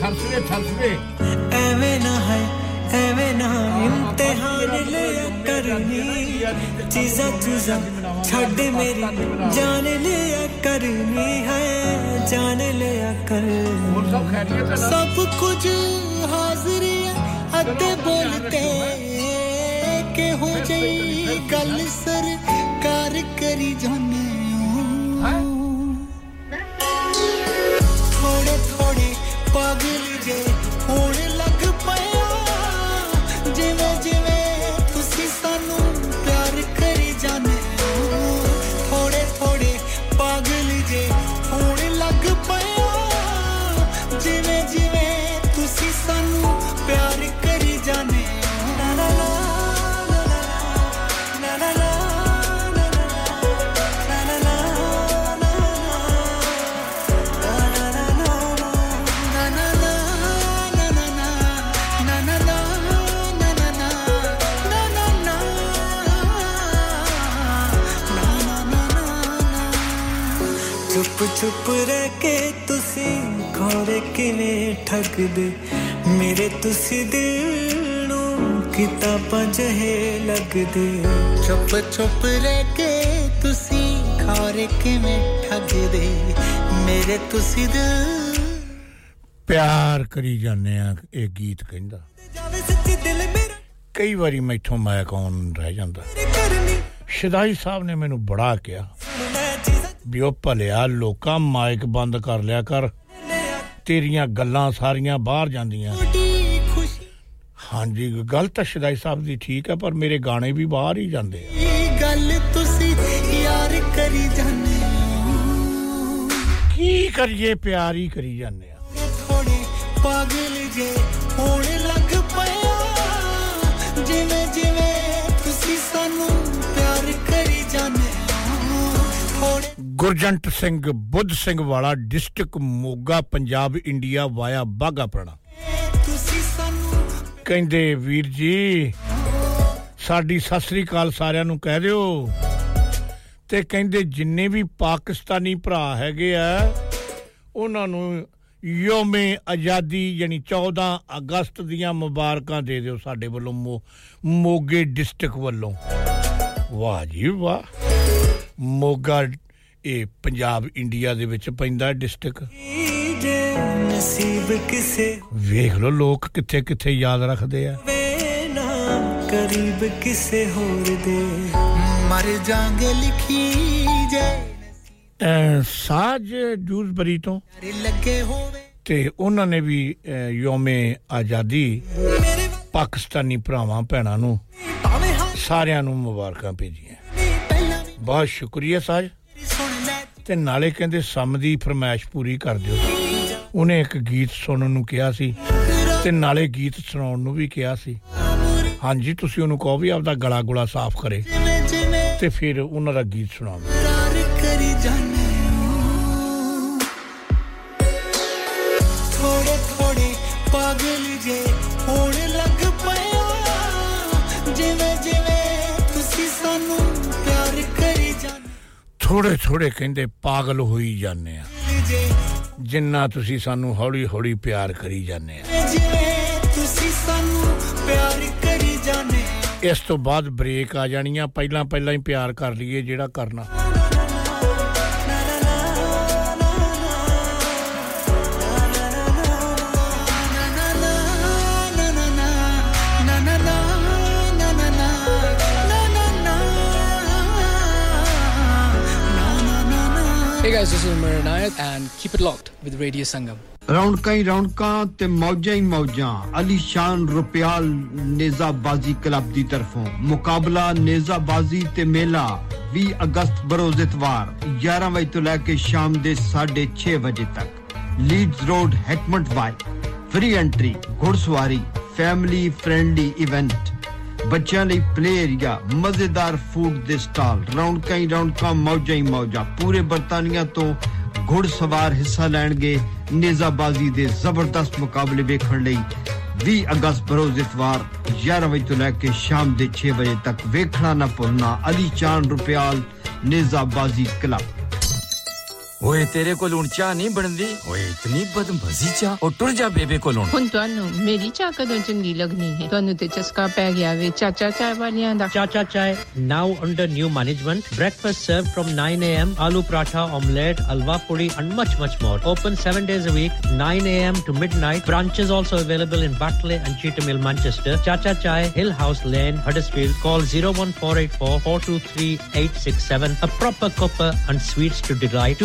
ਥਰਸਵੇ ਥਰਸਵੇ ਐਵੇਂ ਨਾ ਹੈ ਐਵੇਂ ਨਾ ਇਮਤਿਹਾਨ ਲਿਆ ਕਰਨੀ। ਚੀਜ਼ਾਂ ਚੀਜ਼ਾਂ ਛੱਡ ਮੇਰੀ ਜਾਨ ਲਿਆ ਕਰਨੀ ਹੈ ਜਾਨ ਲਿਆ ਕਰ ਸਭ ਕੁਝ ਹਾਜ਼ਰੀ ਅੱਤੇ ਬੋਲਤੇ ਕਿ ਹੋ ਜਾਈ ਗੱਲ ਸਰਕਾਰ ਚੁੱਪ ਚੁੱਪ ਰਹਿ ਕੇ ਤੁਸੀਂ ਖੋਰੇ ਕਿਵੇਂ ਠੱਗਦੇ ਮੇਰੇ ਤੁਸੀਂ ਦਿਲ ਨੂੰ ਕਿਤਾਬਾਂ ਜਿਹੇ ਲੱਗਦੇ ਚੁੱਪ ਚੁੱਪ ਰਹਿ ਕੇ ਤੁਸੀਂ ਖੋਰੇ ਕਿਵੇਂ ਠੱਗਦੇ ਮੇਰੇ ਤੁਸੀਂ ਦਿਲ ਪਿਆਰ ਕਰੀ ਜਾਂਦੇ ਆ ਇਹ ਗੀਤ ਕਹਿੰਦਾ ਜਾਵੇ ਸੱਚੀ ਦਿਲ ਮੇਰਾ ਕਈ ਵਾਰੀ ਮੈਥੋਂ ਮੈਂ ਕੌਣ ਰਹਿ ਜਾਂਦਾ ਸ਼ਿਦਾਈ ਸਾਹਿਬ ਨੇ ਮੈਨੂੰ ਬੜਾ ਕਿਹਾ ਵੀ ਉਹ ਭਲਿਆ, ਲੋਕਾਂ ਮਾਈਕ ਬੰਦ ਕਰ ਲਿਆ ਕਰ। ਤੇਰੀਆਂ ਗੱਲਾਂ ਸਾਰੀਆਂ ਬਾਹਰ ਜਾਂਦੀਆਂ। ਹਾਂਜੀ, ਗੱਲ ਤਾਂ ਸ਼ਿਦਾਈ ਸਾਹਿਬ ਦੀ ਠੀਕ ਹੈ ਪਰ ਮੇਰੇ ਗਾਣੇ ਵੀ ਬਾਹਰ ਹੀ ਜਾਂਦੇ ਆ। ਇਹ ਗੱਲ ਤੁਸੀਂ ਯਾਰ ਕਰੀ ਜਾਂਦੇ ਕੀ ਕਰੀਏ, ਪਿਆਰ ਹੀ ਕਰੀ ਜਾਂਦੇ ਆ। ਥੋੜੇ ਪਾਗਲ ਜੇ ਹੋਣ ਲੱਗ ਪਿਆ ਜਿਵੇਂ ਜਿਵੇਂ ਤੁਸੀਂ ਸਾਨੂੰ ਪਿਆਰ ਕਰੀ ਜਾਂਦੇ ਹੋ ਥੋੜੇ Gurjant Singh, Budh Singh Wala district Moga, Punjab, India via Bagha Purana. ਤੁਸੀਂ ਸਾਨੂੰ ਕਹਿੰਦੇ, ਵੀਰ ਜੀ, ਸਾਡੀ ਸਤਿ ਸ੍ਰੀ ਅਕਾਲ ਸਾਰਿਆਂ ਨੂੰ ਕਹਿ ਦਿਓ। ਤੇ ਕਹਿੰਦੇ, ਜਿੰਨੇ ਵੀ ਪਾਕਿਸਤਾਨੀ ਭਰਾ ਹੈਗੇ ਆ, ਉਹਨਾਂ ਨੂੰ ਯੋਮੇ ਆਜ਼ਾਦੀ ਯਾਨੀ 14 ਅਗਸਤ ਦੀਆਂ ਮੁਬਾਰਕਾਂ ਦੇ ਦਿਓ ਸਾਡੇ ਵੱਲੋਂ, ਮੋ- ਮੋਗੇ ਡਿਸਟ੍ਰਿਕਟ ਵੱਲੋਂ। ਵਾਹ ਜੀ ਵਾਹ। ਮੋਗਾ ਇਹ ਪੰਜਾਬ ਇੰਡੀਆ ਦੇ ਵਿੱਚ ਪੈਂਦਾ ਡਿਸਟ੍ਰਿਕਟ। ਜੇ ਨਸੀਬ ਕਿਸੇ ਵੇਖ ਲਓ ਲੋਕ ਕਿੱਥੇ ਕਿੱਥੇ ਯਾਦ ਰੱਖਦੇ ਆ। ਕਰੀਬ ਕਿਸੇ ਹੋਰ ਦੇ ਮਰ ਜਾਗੇ ਲਿਖੀ ਜੇ। ਸਾਜ ਜੂਸਬਰੀ ਤੋਂ। ਲੱਗੇ ਹੋਵੇ। ਤੇ ਉਹਨਾਂ ਨੇ ਵੀ ਯੋਮੇ ਆਜ਼ਾਦੀ ਪਾਕਿਸਤਾਨੀ ਭਰਾਵਾਂ ਭੈਣਾਂ ਨੂੰ ਸਾਰਿਆਂ ਨੂੰ ਮੁਬਾਰਕਾਂ ਭੇਜੀਆਂ। ਬਹੁਤ ਸ਼ੁਕਰੀਆ ਸਾਜ। ਤੇ ਨਾਲੇ ਕਹਿੰਦੇ ਸਮ ਦੀ ਫਰਮਾਇਸ਼ ਪੂਰੀ ਕਰ ਦਿਓ। ਉਹਨੇ ਇੱਕ ਗੀਤ ਸੁਣਨ ਨੂੰ ਕਿਹਾ ਸੀ ਤੇ ਨਾਲੇ ਗੀਤ ਸੁਣਾਉਣ ਨੂੰ ਵੀ ਕਿਹਾ ਸੀ। ਹਾਂਜੀ, ਤੁਸੀਂ ਉਹਨੂੰ ਕਹੋ ਵੀ ਆਪਦਾ ਗਲਾ ਗੁਲਾ ਸਾਫ਼ ਕਰੇ ਜਿਵੇਂ ਜਿਵੇਂ ਤੇ ਫਿਰ ਉਹਨਾਂ ਦਾ ਗੀਤ ਸੁਣਾਓ। ਥੋੜੇ ਥੋੜੇ ਕਹਿੰਦੇ ਪਾਗਲ ਹੋਈ ਜਾਂਦੇ ਆ। ਜੇ ਜਿੰਨਾ ਤੁਸੀਂ ਸਾਨੂੰ ਹੌਲੀ ਹੌਲੀ ਪਿਆਰ ਕਰੀ ਜਾਂਦੇ ਆ। ਜਿਵੇਂ ਤੁਸੀਂ ਸਾਨੂੰ ਪਿਆਰ ਕਰੀ ਜਾਂਦੇ ਇਸ ਤੋਂ ਬਾਅਦ ਬ੍ਰੇਕ ਆ ਜਾਣੀਆਂ ਪਹਿਲਾਂ ਪਹਿਲਾਂ ਹੀ ਪਿਆਰ ਕਰ ਲਈਏ ਜਿਹੜਾ ਕਰਨਾ। Hey guys, this is Marinayat and keep it locked with Radio Sangam. ਰੌਣਕਾਂ ਹੀ ਰੌਣਕਾਂ ਤੇ ਮੌਜਾਂ ਹੀ ਮੌਜਾਂ। ਅਲੀਸ਼ਾਨ ਰੁਪਿਆਲ ਨੇਜ਼ਾਬਾਜ਼ੀ ਕਲੱਬ ਦੀ ਤਰਫੋਂ ਮੁਕਾਬਲਾ ਨੇਜ਼ਾਬਾਜ਼ੀ ਤੇ ਮੇਲਾ 20 ਅਗਸਤ ਬਰੋਜ਼ ਇਤਵਾਰ 11 ਵਜੇ ਤੋਂ ਲੈ ਕੇ ਸ਼ਾਮ ਦੇ 6:30 ਵਜੇ ਤੱਕ। Leeds road Heckmondwike free entry ਘੋੜਸਵਾਰੀ family friendly event ਬੱਚਿਆਂ ਲਈ ਪਲੇ ਏਰੀਆ ਮਜ਼ੇਦਾਰ ਫੂਡ ਦੇ ਸਟਾਲ ਰੌਣਕਾਂ ਹੀ ਰੌਣਕਾਂ ਮੌਜਾਂ ਹੀ ਮੌਜਾਂ ਪੂਰੇ ਬਰਤਾਨੀਆ ਤੋਂ ਘੁੜਸਵਾਰ ਹਿੱਸਾ ਲੈਣਗੇ ਨੇਜ਼ਾਬਾਜ਼ੀ ਦੇ ਜ਼ਬਰਦਸਤ ਮੁਕਾਬਲੇ ਵੇਖਣ ਲਈ 20 ਅਗਸਤ ਬਰੋਜ਼ ਇਤਵਾਰ 11 ਵਜੇ ਤੋਂ ਲੈ ਕੇ ਸ਼ਾਮ ਦੇ 6 ਵਜੇ ਤੱਕ ਵੇਖਣਾ ਨਾ ਭੁੱਲਣਾ ਅਲੀ ਚਾਨ ਰੁਪਿਆਲ ਨੇਜ਼ਾਬਾਜ਼ੀ ਕਲੱਬ ਓਏ ਤੇਰੇ ਕੋਲ ਹੁਣ ਚਾਹ ਨਹੀਂ ਬਣਦੀ ਓਏ ਇਤਨੀ ਬਦਮਜ਼ੀ ਚਾਹ ਉਹ ਟੁਰ ਜਾ ਬੇਬੇ ਕੋਲ ਹੁਣ ਤੁਹਾਨੂੰ ਮੇਰੀ ਚਾਹ ਕਦੋਂ ਚੰਗੀ ਲੱਗਣੀ ਹੈ ਤੁਹਾਨੂੰ ਤੇ ਚਸਕਾ ਪੈ ਗਿਆ ਵੇ ਚਾਚਾ ਚਾਹ ਵਾਲਿਆਂ ਦਾ Chacha Chai, now under new management. Breakfast served from 9 a.m. Aloo paratha, omelette, alwa puri, and much, much more. Open seven days a week, 9 a.m. to midnight. Branches also available in Batley and Cheetham Hill, Manchester. Chacha Chai, Hill House Lane, Huddersfield. Call 01484 423 867. A proper cuppa and sweets to delight.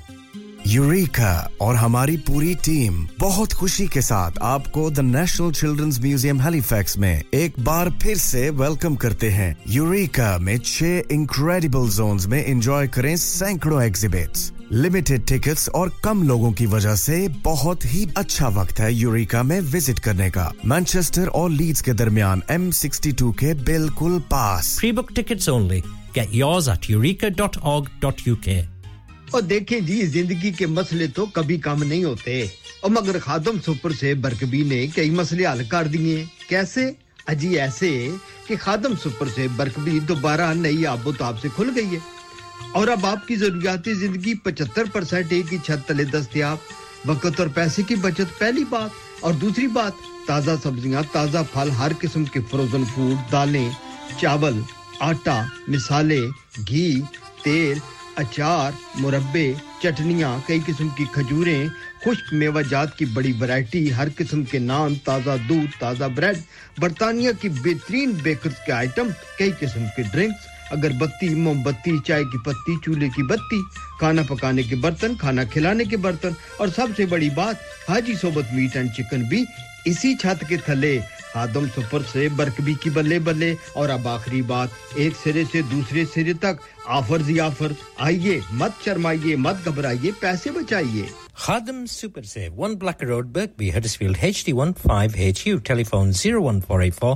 Eureka और हमारी पूरी team बहुत खुशी के साथ आपको the national children's museum Halifax में एक बार फिर से वेलकम करते हैं यूरेका में छह इंक्रेडिबल जोन्स में एंजॉय करें सैकड़ों एग्जिबिट्स लिमिटेड टिकट्स और कम लोगों की वजह से बहुत ही अच्छा वक्त है यूरेका में विज़िट करने का मैनचेस्टर और लीड्स के दरमियान एम सिक्सटी टू के बिल्कुल पास Pre-book tickets only. Get yours at eureka.org.uk. और देखें जी, ज़िंदगी के मसले तो कभी कम नहीं होते। और मगर खादम सुपर से बरकबी ने कई मसले हल कर दिए। कैसे? अजी ऐसे कि खादम सुपर से बरकबी दोबारा नई आबोताब से खुल गई है। और अब आपकी जरूरियाती ज़िंदगी 75 परसेंट एक ही छत तले दस्तियाब। वक्त और पैसे की बचत, पहली बात। और दूसरी बात, ताज़ा सब्ज़ियाँ, ताज़ा फल, हर किस्म के फ्रोजन फ़ूड दालें, चावल, आटा, मिसाले, घी, तेल अचार, मुरब्बे, चटनियाँ, कई किस्म की खजूरें, खुश्क मेवाजात की बड़ी वैरायटी, हर किस्म के नान, ताज़ा दूध, ताज़ा ब्रेड, बरतानिया की बेहतरीन बेकर्स के आइटम, कई किस्म के ड्रिंक्स, अगरबत्ती, मोमबत्ती, चाय की पत्ती, चूल्हे की बत्ती, खाना पकाने के बर्तन, खाना खिलाने के बर्तन, और सबसे बड़ी बात, हाजी सोबत मीट एंड चिकन भी इसी छत के थले। आदम सुपर से बरकबी की बल्ले बल्ले। और अब आखिरी बात एक सिरे से दूसरे सिरे तक। ऑफ़र जी ऑफ़र आइए मत शर्माइए मत घबराइए पैसे बचाइए। Khadim Super Save, 1 Blacker Road, Birkby, Huddersfield, HD15HU, telephone 01484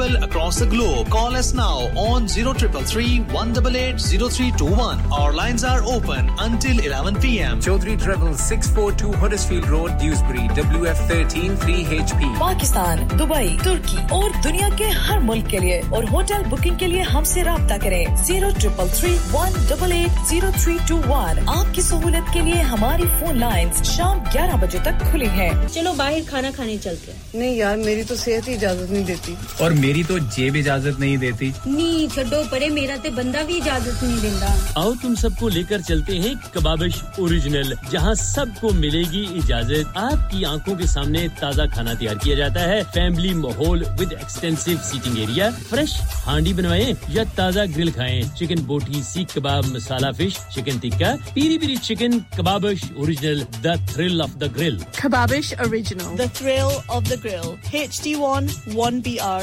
across the globe. Call us now on 0333 188 0321. Our lines are open until 11 p.m. Chaudhry Travel 642 Huddersfield Road, Dewsbury, WF13 3HP. Pakistan Dubai तुर्की और दुनिया के हर मुल्क के लिए और hotel booking के लिए हमसे रब्ता करें zero triple three one double eight zero three two one आपकी सहूलत के लिए हमारी फ़ोन लाइंस शाम 11 बजे तक खुली हैं। चलो बाहर खाना खाने चलते हैं नहीं यार मेरी तो सेहत ही इजाज़त नहीं देती और मेरी तो जेब इजाज़त नहीं देती। नी छड्डो परे मेरा ते बंदा भी इजाज़त नहीं देता आओ तुम सबको लेकर चलते हैं कबाबिश ओरिजिनल जहाँ सबको मिलेगी इजाज़त। आपकी आँखों के सामने ताज़ा खाना तैयार किया जाता है। फैमिली माहौल with extensive seating area fresh handi बनवाएँ या ताज़ा ग्रिल खाएँ। Chicken boti seekh kebab masala fish chicken tikka piri piri chicken Kababish original the thrill of the grill Kababish Original. The thrill of the grill. HD1 1BR.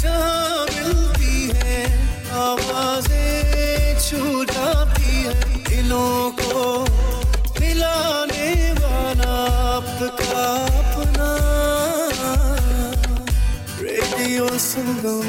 जहाँ मिलती है आवाज़ें छू जाती है दिलों को मिलाने वाला अपना। रेडियो संगम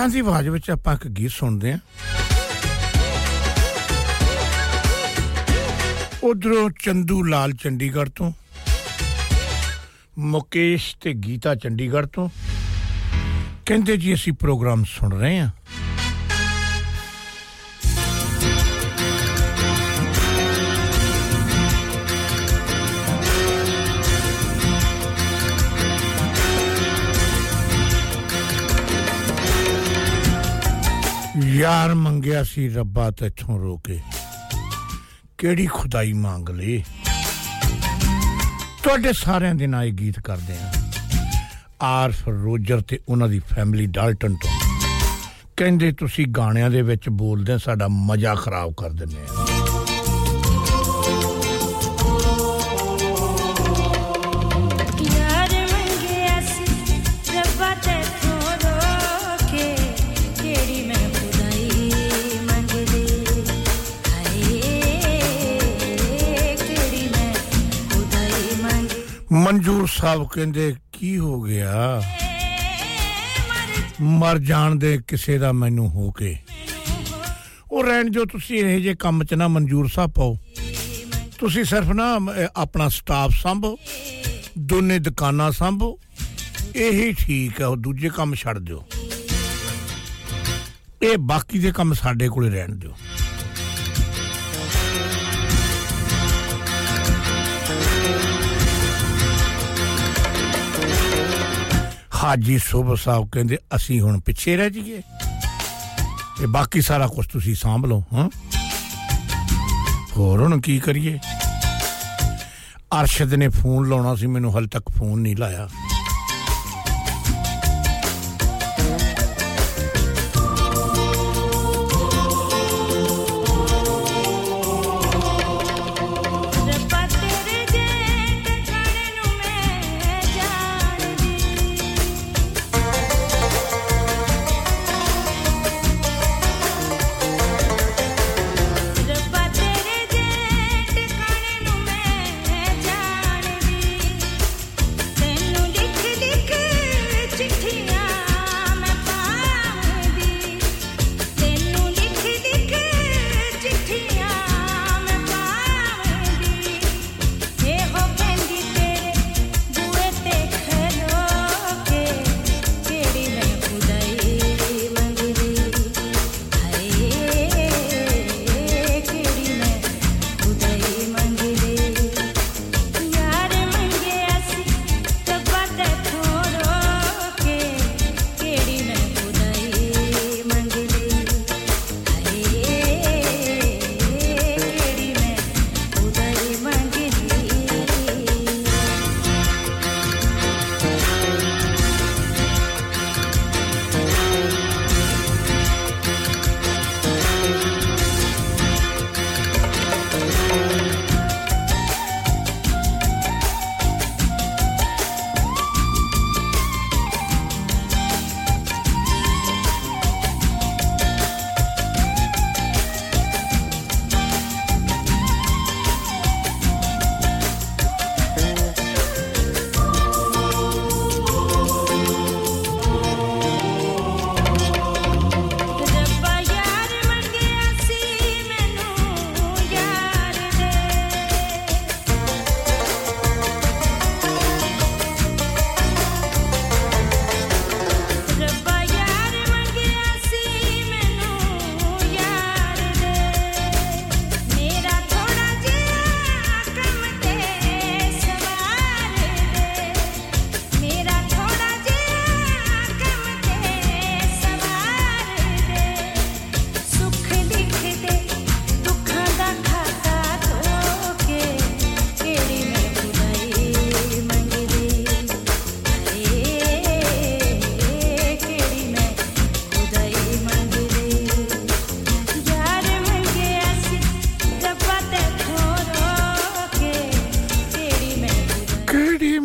ਅਫਸ਼ਾਂ ਦੀ ਆਵਾਜ਼ ਵਿੱਚ ਆਪਾਂ ਇੱਕ ਗੀਤ ਸੁਣਦੇ ਹਾਂ। ਉਧਰੋਂ ਚੰਦੂ ਲਾਲ ਚੰਡੀਗੜ੍ਹ ਤੋਂ, ਮੁਕੇਸ਼ ਤੇ ਗੀਤਾ ਚੰਡੀਗੜ੍ਹ ਤੋਂ। ਕਹਿੰਦੇ ਜੀ, ਅਸੀਂ ਪ੍ਰੋਗਰਾਮ ਸੁਣ ਰਹੇ ਹਾਂ। ਯਾਰ ਮੰਗਿਆ ਸੀ ਰੱਬਾ ਤੇਥੋਂ ਰੋਕੇ। ਕਿਹੜੀ ਖੁਦਾਈ ਮੰਗ ਲੇ ਤੁਹਾਡੇ ਸਾਰਿਆਂ ਦੇ ਨਾਲ ਇਹ ਗੀਤ ਕਰਦੇ ਆ ਆਰਫ ਰੋਜਰ ਤੇ ਉਹਨਾਂ ਦੀ ਫੈਮਿਲੀ ਡਾਲਟਨ ਤੋਂ। ਕਹਿੰਦੇ, ਤੁਸੀਂ ਗਾਣਿਆਂ ਦੇ ਵਿੱਚ ਬੋਲਦੇ ਸਾਡਾ ਮਜ਼ਾ ਖਰਾਬ ਕਰ ਦਿੰਦੇ ਆ ਸਾਹਿਬ ਕਹਿੰਦੇ ਕੀ ਹੋ ਗਿਆ? ਮਰ ਜਾਣ ਦੇ ਕਿਸੇ ਦਾ ਮੈਨੂੰ ਹੋ ਕੇ। ਉਹ ਰਹਿਣ ਜੋ ਤੁਸੀਂ ਇਹ ਜੇ ਕੰਮ 'ਚ ਨਾ ਮਨਜੂਰ ਸਾਹਿਬ ਪਾਓ। ਤੁਸੀਂ ਸਿਰਫ ਨਾ ਅਹ, ਆਪਣਾ ਸਟਾਫ ਸੰਭੋ ਦੋਨੇ ਦੁਕਾਨਾਂ ਸੰਭੋ ਇਹੀ ਠੀਕ ਹੈ ਉਹ ਦੂਜੇ ਕੰਮ ਛੱਡ ਦਿਓ। ਇਹ ਬਾਕੀ ਦੇ ਕੰਮ ਸਾਡੇ ਕੋਲੇ ਰਹਿਣ ਦਿਓ। ਹਾਜੀ ਸੁਭ ਸਾਹਿਬ ਕਹਿੰਦੇ, ਅਸੀਂ ਹੁਣ ਪਿੱਛੇ ਰਹਿ ਜਾਈਏ। ਤੇ ਬਾਕੀ ਸਾਰਾ ਕੁਝ ਤੁਸੀਂ ਸਾਂਭ ਲਓ, ਹਾਂ। ਹੋਰ ਹੁਣ ਕੀ ਕਰੀਏ? ਅਰਸ਼ਦ ਨੇ ਫੋਨ ਲਾਉਣਾ ਸੀ, ਮੈਨੂੰ ਹਾਲੇ ਤੱਕ ਫੋਨ ਨਹੀਂ ਲਾਇਆ।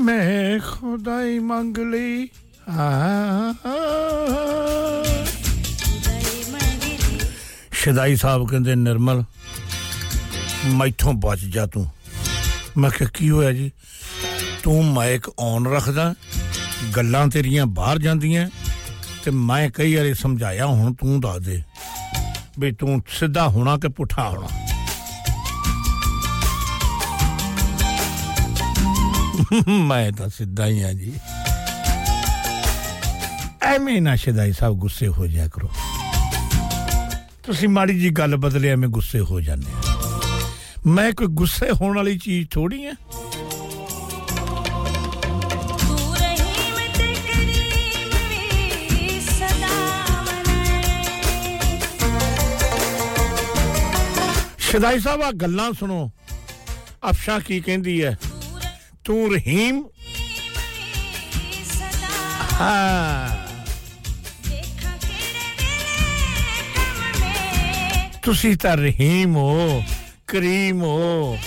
ਮੈਂ ਖੁਦਾਈ ਮੰਗ ਲਈ। ਆ ਸ਼ਦਾਈ ਸਾਹਿਬ ਕਹਿੰਦੇ, ਨਿਰਮਲ, ਮੈਥੋਂ ਬਚ ਜਾ ਤੂੰ। ਮੈਂ ਕਿਹਾ, ਕੀ ਹੋਇਆ ਜੀ? ਤੂੰ ਮਾਈਕ ਔਨ ਰੱਖਦਾ, ਗੱਲਾਂ ਤੇਰੀਆਂ ਬਾਹਰ ਜਾਂਦੀਆਂ, ਤੇ ਮੈਂ ਕਈ ਵਾਰੀ ਸਮਝਾਇਆ, ਹੁਣ ਤੂੰ ਦੱਸ ਦੇ। ਵੀ ਤੂੰ ਸਿੱਧਾ ਹੋਣਾ ਕਿ ਪੁੱਠਾ ਹੋਣਾ? ਮੈਂ ਤਾਂ ਸਿੱਧਾ ਹੀ ਆ ਜੀ ਐਵੇਂ ਨਾ ਸ਼ਦਾਈ ਸਾਹਿਬ ਗੁੱਸੇ ਹੋ ਜਾਇਆ ਕਰੋ ਤੁਸੀਂ ਮਾੜੀ ਜੀ ਗੱਲ ਬਦਲੇ ਐਵੇਂ ਗੁੱਸੇ ਹੋ ਜਾਂਦੇ ਆ ਮੈਂ ਕੋਈ ਗੁੱਸੇ ਹੋਣ ਵਾਲੀ ਚੀਜ਼ ਥੋੜੀ ਆ ਤੂੰ ਰਹੀਮ ਤੇ ਕਰੀਮ ਵੀ ਸਦਾ ਮਨਾਏ ਸ਼ਦਾਈ ਸਾਹਿਬ ਆ ਗੱਲਾਂ ਸੁਣੋ ਅਫਸ਼ਾ ਕੀ ਕਹਿੰਦੀ ਹੈ ਤੂੰ ਰਹੀਮ? ਹਾਂ ਤੁਸੀਂ ਤਾਂ ਰਹੀਮ ਹੋ ਕਰੀਮ ਹੋ।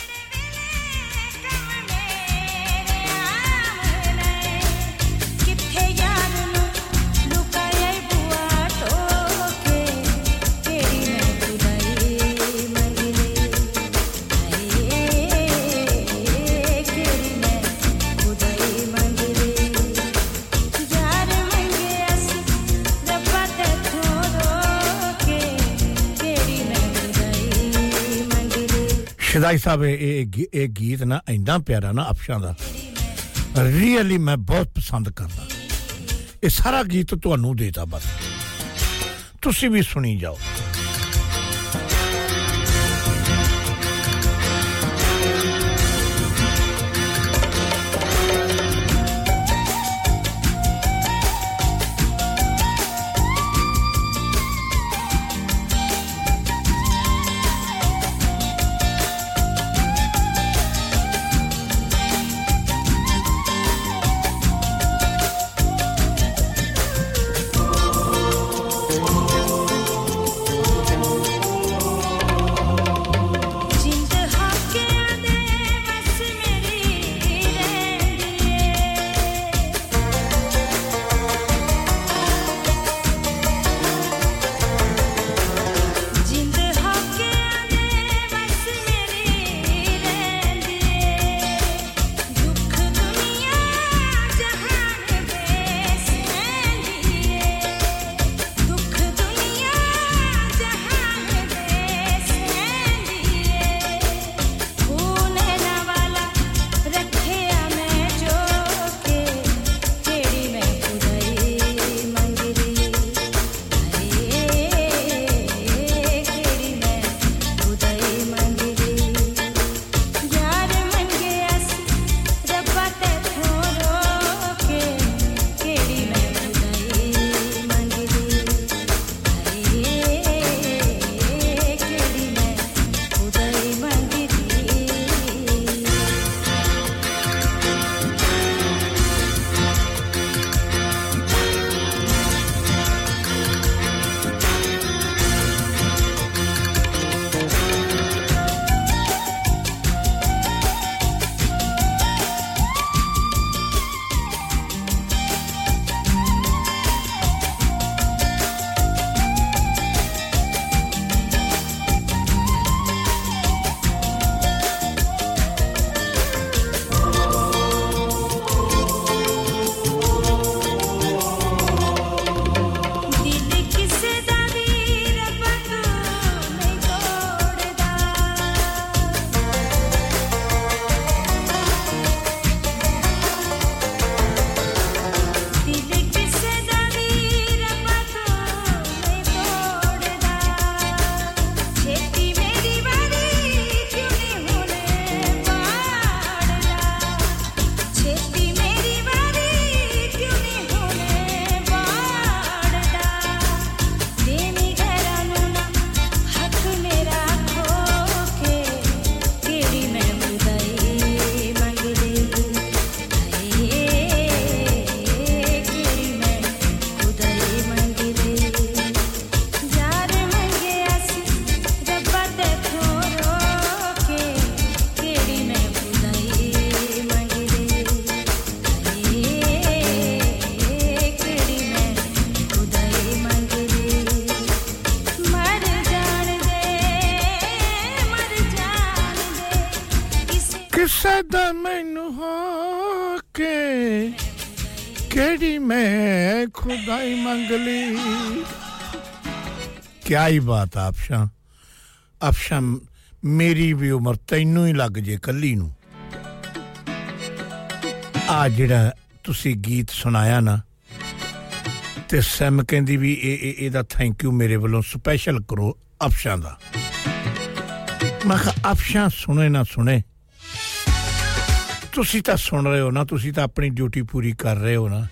ਸ਼ਦਾਈ ਸਾਹਿਬ, ਇਹ ਇਹ ਗੀ- ਇਹ ਗੀਤ ਨਾ ਇੰਨਾ ਪਿਆਰਾ ਨਾ ਅਫਸ਼ਾਂ ਦਾ। ਰੀਅਲੀ ਮੈਂ ਬਹੁਤ ਪਸੰਦ ਕਰਦਾ। ਇਹ ਸਾਰਾ ਗੀਤ ਤੁਹਾਨੂੰ ਦੇਤਾ ਬਸ। ਤੁਸੀਂ ਵੀ ਸੁਣੀ ਜਾਓ। ਕੀ ਹੀ ਬਾਤ ਆ ਅਫਸ਼ਾਂ। ਅਫਸ਼ਾਂ ਮੇਰੀ ਵੀ ਉਮਰ ਤੈਨੂੰ ਹੀ ਲੱਗ ਜੇ ਕੱਲੀ ਨੂੰ। ਆ ਜਿਹੜਾ ਤੁਸੀਂ ਗੀਤ ਸੁਣਾਇਆ ਨਾ, ਤੇ ਸੈਮ ਕਹਿੰਦੀ ਵੀ ਇਹ ਇਹ- ਇਹਦਾ ਥੈਂਕ ਯੂ ਮੇਰੇ ਵੱਲੋਂ ਸਪੈਸ਼ਲ ਕਰੋ ਅਫਸ਼ਾਂ ਦਾ। ਮੈਂ ਕਿਹਾ, ਅਫਸ਼ਾਂ ਸੁਣੇ ਨਾ ਸੁਣੇ। ਤੁਸੀਂ ਤਾਂ ਸੁਣ ਰਹੇ ਹੋ ਨਾ, ਤੁਸੀਂ ਤਾਂ ਆਪਣੀ ਡਿਊਟੀ ਪੂਰੀ ਕਰ ਰਹੇ ਹੋ ਨਾ।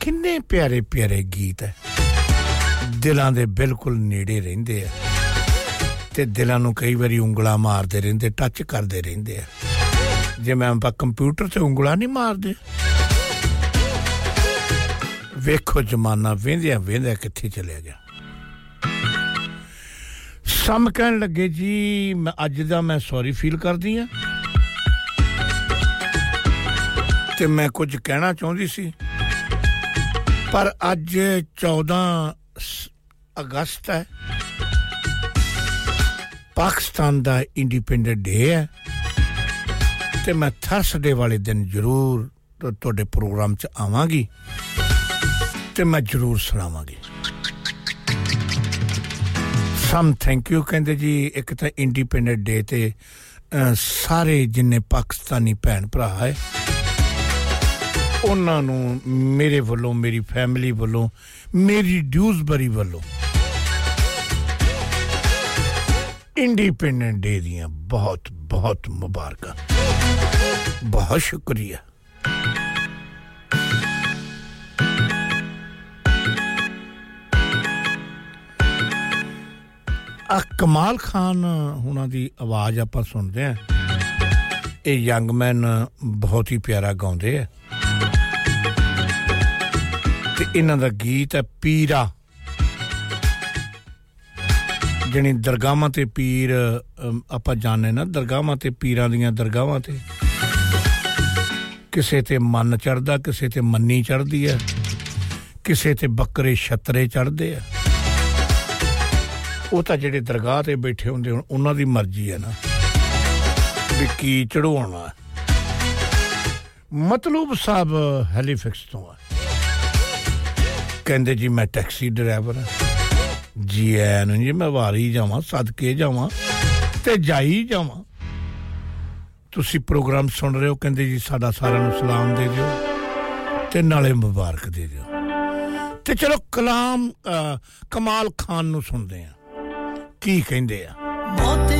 ਕਿੰਨੇ ਪਿਆਰੇ ਪਿਆਰੇ ਗੀਤ ਹੈ। ਦਿਲਾਂ ਦੇ ਬਿਲਕੁਲ ਨੇੜੇ ਰਹਿੰਦੇ ਆ। ਤੇ ਦਿਲਾਂ ਨੂੰ ਕਈ ਵਾਰੀ ਉਂਗਲਾਂ ਮਾਰਦੇ ਰਹਿੰਦੇ ਟੱਚ ਕਰਦੇ ਰਹਿੰਦੇ ਆ। ਜਿਵੇਂ ਆਪਾਂ ਕੰਪਿਊਟਰ ਤੇ ਉਂਗਲਾਂ ਨਹੀਂ ਮਾਰਦੇ। ਵੇਖੋ ਜਮਾਨਾ ਵੇਂਦਿਆਂ ਵੇਂਦਿਆਂ ਕਿੱਥੇ ਚਲਿਆ ਗਿਆ। ਸਮ ਕਹਿਣ ਲੱਗੇ ਜੀ, ਮੈਂ ਅੱਜ ਦਾ ਮੈਂ ਸੌਰੀ ਫੀਲ ਕਰਦੀ ਆ। ਤੇ ਮੈਂ ਕੁਝ ਕਹਿਣਾ ਚਾਹੁੰਦੀ ਸੀ। ਪਰ ਅੱਜ 14 ਸ- ਅਗਸਤ ਹੈ। ਪਾਕਿਸਤਾਨ ਦਾ ਇੰਡੀਪੈਂਡੈਂਟ ਡੇ ਹੈ। ਤੇ ਮੈਂ ਥਰਸਡੇ ਵਾਲੇ ਦਿਨ ਜ਼ਰੂਰ ਤੁ- ਤੁਹਾਡੇ ਪ੍ਰੋਗਰਾਮ 'ਚ ਆਵਾਂਗੀ। ਤੇ ਮੈਂ ਜ਼ਰੂਰ ਸੁਣਾਵਾਂਗੀ। ਸਮ ਥੈਂਕ ਯੂ ਕਹਿੰਦੇ ਜੀ ਇੱਕ ਤਾਂ ਇੰਡੀਪੈਂਡੈਂਟ ਡੇ ਤੇ ਅਹ, ਸਾਰੇ ਜਿੰਨੇ ਪਾਕਿਸਤਾਨੀ ਭੈਣ ਭਰਾ ਹੈ ਉਹਨਾਂ ਨੂੰ ਮੇਰੇ ਵੱਲੋਂ ਮੇਰੀ ਫੈਮਿਲੀ ਵੱਲੋਂ ਮੇਰੀ ਡਿਊਜ਼ਬਰੀ ਵੱਲੋਂ ਇੰਡੀਪੈਂਡੈਂਟ ਡੇ ਦੀਆਂ ਬਹੁਤ ਬਹੁਤ ਮੁਬਾਰਕਾਂ। ਬਹੁਤ ਸ਼ੁਕਰੀਆ। ਆ ਕਮਾਲ ਖਾਨ ਹੁਣਾਂ ਦੀ ਆਵਾਜ਼ ਆਪਾਂ ਸੁਣਦੇ ਆ ਇਹ ਯੰਗਮੈਨ ਬਹੁਤ ਹੀ ਪਿਆਰਾ ਗਾਉਂਦੇ ਆ। ਤੇ ਇਹਨਾਂ ਦਾ ਗੀਤ ਹੈ ਪੀਰਾ। ਜਣੀ ਦਰਗਾਹਾਂ ਤੇ ਪੀਰ ਅਮ, ਆਪਾਂ ਜਾਣਦੇ ਨਾ ਦਰਗਾਹਾਂ ਤੇ ਪੀਰਾਂ ਦੀਆਂ ਦਰਗਾਹਾਂ ਤੇ। ਕਿਸੇ ਤੇ ਮਨ ਚੜਦਾ ਕਿਸੇ ਤੇ ਮੰਨੀ ਚੜਦੀ ਹੈ। ਕਿਸੇ ਤੇ ਬੱਕਰੇ ਛਤਰੇ ਚੜਦੇ ਆ। ਉਹ ਤਾਂ ਜਿਹੜੇ ਦਰਗਾਹ ਤੇ ਬੈਠੇ ਹੁੰਦੇ ਹੁਣ ਉਹਨਾਂ ਦੀ ਮਰਜ਼ੀ ਹੈ ਨਾ। ਵੀ ਕੀ ਚੜਾਉਣਾ ਹੈ। ਮਤਲੂਬ ਸਾਹਿਬ ਹੈਲੀਫਿਕਸ ਤੋਂ ਆ। ਕਹਿੰਦੇ ਜੀ ਮੈਂ ਟੈਕਸੀ ਡਰਾਈਵਰ ਹਾਂ। ਜੀ ਐ ਨੂੰ ਜੀ ਮੈਂ ਵਾਰੀ ਜਾਵਾਂ ਸਦਕੇ ਜਾਵਾਂ ਤੇ ਜਾਈ ਜਾਵਾਂ। ਤੁਸੀਂ ਪ੍ਰੋਗਰਾਮ ਸੁਣ ਰਹੇ ਹੋ ਕਹਿੰਦੇ ਜੀ ਸਾਡਾ ਸਾਰਿਆਂ ਨੂੰ ਸਲਾਮ ਦੇ ਦਿਓ ਤੇ ਨਾਲੇ ਮੁਬਾਰਕ ਦੇ ਦਿਓ। ਤੇ ਚਲੋ ਕਲਾਮ ਅਹ, ਕਮਾਲ ਖਾਨ ਨੂੰ ਸੁਣਦੇ ਆ ਕੀ ਕਹਿੰਦੇ ਆ? ਮੌਤ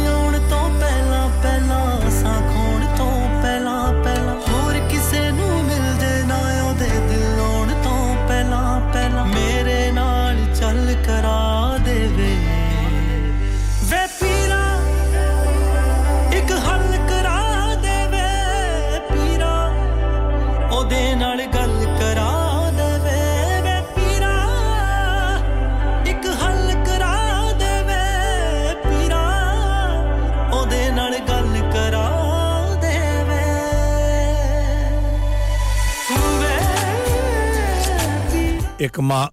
ਇੱਕ ਮਾ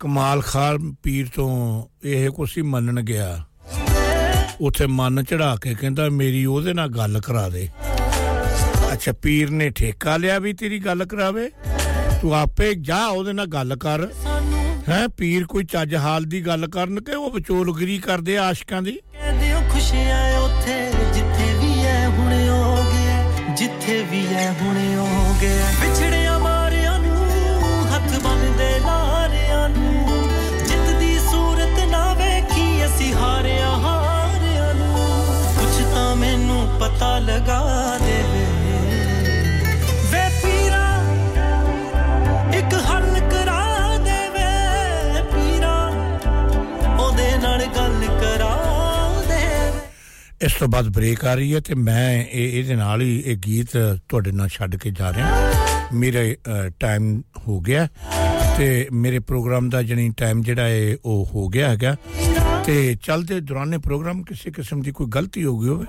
ਕਮਾਲ ਖਾਨ ਪੀਰ ਤੋਂ ਇਹ ਕੁਛ ਹੀ ਮੰਨਣ ਗਿਆ। ਉਥੇ ਮਨ ਚੜਾ ਕੇ ਕਹਿੰਦਾ, ਮੇਰੀ ਉਹਦੇ ਨਾਲ ਗੱਲ ਕਰਾ ਦੇ। ਅੱਛਾ, ਪੀਰ ਨੇ ਠੇਕਾ ਲਿਆ ਵੀ ਤੇਰੀ ਗੱਲ ਕਰਾਵੇ? ਤੂੰ ਆਪੇ ਜਾ ਉਹਦੇ ਨਾਲ ਗੱਲ ਕਰ। ਹੈ, ਪੀਰ ਕੋਈ ਚੱਜ ਹਾਲ ਦੀ ਗੱਲ ਕਰਨ ਕਿ ਉਹ ਵਿਚੋਲਗਰੀ ਕਰਦੇ ਆ ਆਸ਼ਕਾਂ ਦੀ? ਕਹਿੰਦੇ ਉਹ ਖੁਸ਼ੀਆਂ ਉੱਥੇ, ਜਿੱਥੇ ਵੀ ਐ, ਹੁਣ ਹੋ ਗਿਆ ਜਿੱਥੇ ਵੀ ਐ, ਹੁਣ ਹੋ ਗਿਆ ਲਗਾ ਦੇਵੇ। ਵੇ ਪੀਰਾ, ਇੱਕ ਹੱਲ ਕਰਾ ਦੇਵੇ। ਪੀਰਾ, ਉਹਦੇ ਨਾਲ ਗੱਲ ਕਰਾ ਦੇਵੇ। ਇਸ ਤੋਂ ਬਾਅਦ ਬ੍ਰੇਕ ਆ ਰਹੀ ਹੈ ਤੇ ਮੈਂ ਇਹ ਇਹਦੇ ਨਾਲ ਹੀ ਇਹ ਗੀਤ ਤੁਹਾਡੇ ਨਾਲ ਛੱਡ ਕੇ ਜਾ ਰਿਹਾ। ਮੇਰੇ ਟਾਈਮ ਹੋ ਗਿਆ ਤੇ ਮੇਰੇ ਪ੍ਰੋਗਰਾਮ ਦਾ ਜਣੀ ਟਾਈਮ ਜਿਹੜਾ ਹੈ ਉਹ ਹੋ ਗਿਆ ਹੈਗਾ। ਤੇ ਚੱਲਦੇ ਦੌਰਾਨੇ ਪ੍ਰੋਗਰਾਮ ਕਿਸੇ ਕਿਸਮ ਦੀ ਕੋਈ ਗਲਤੀ ਹੋ ਗਈ ਹੋਵੇ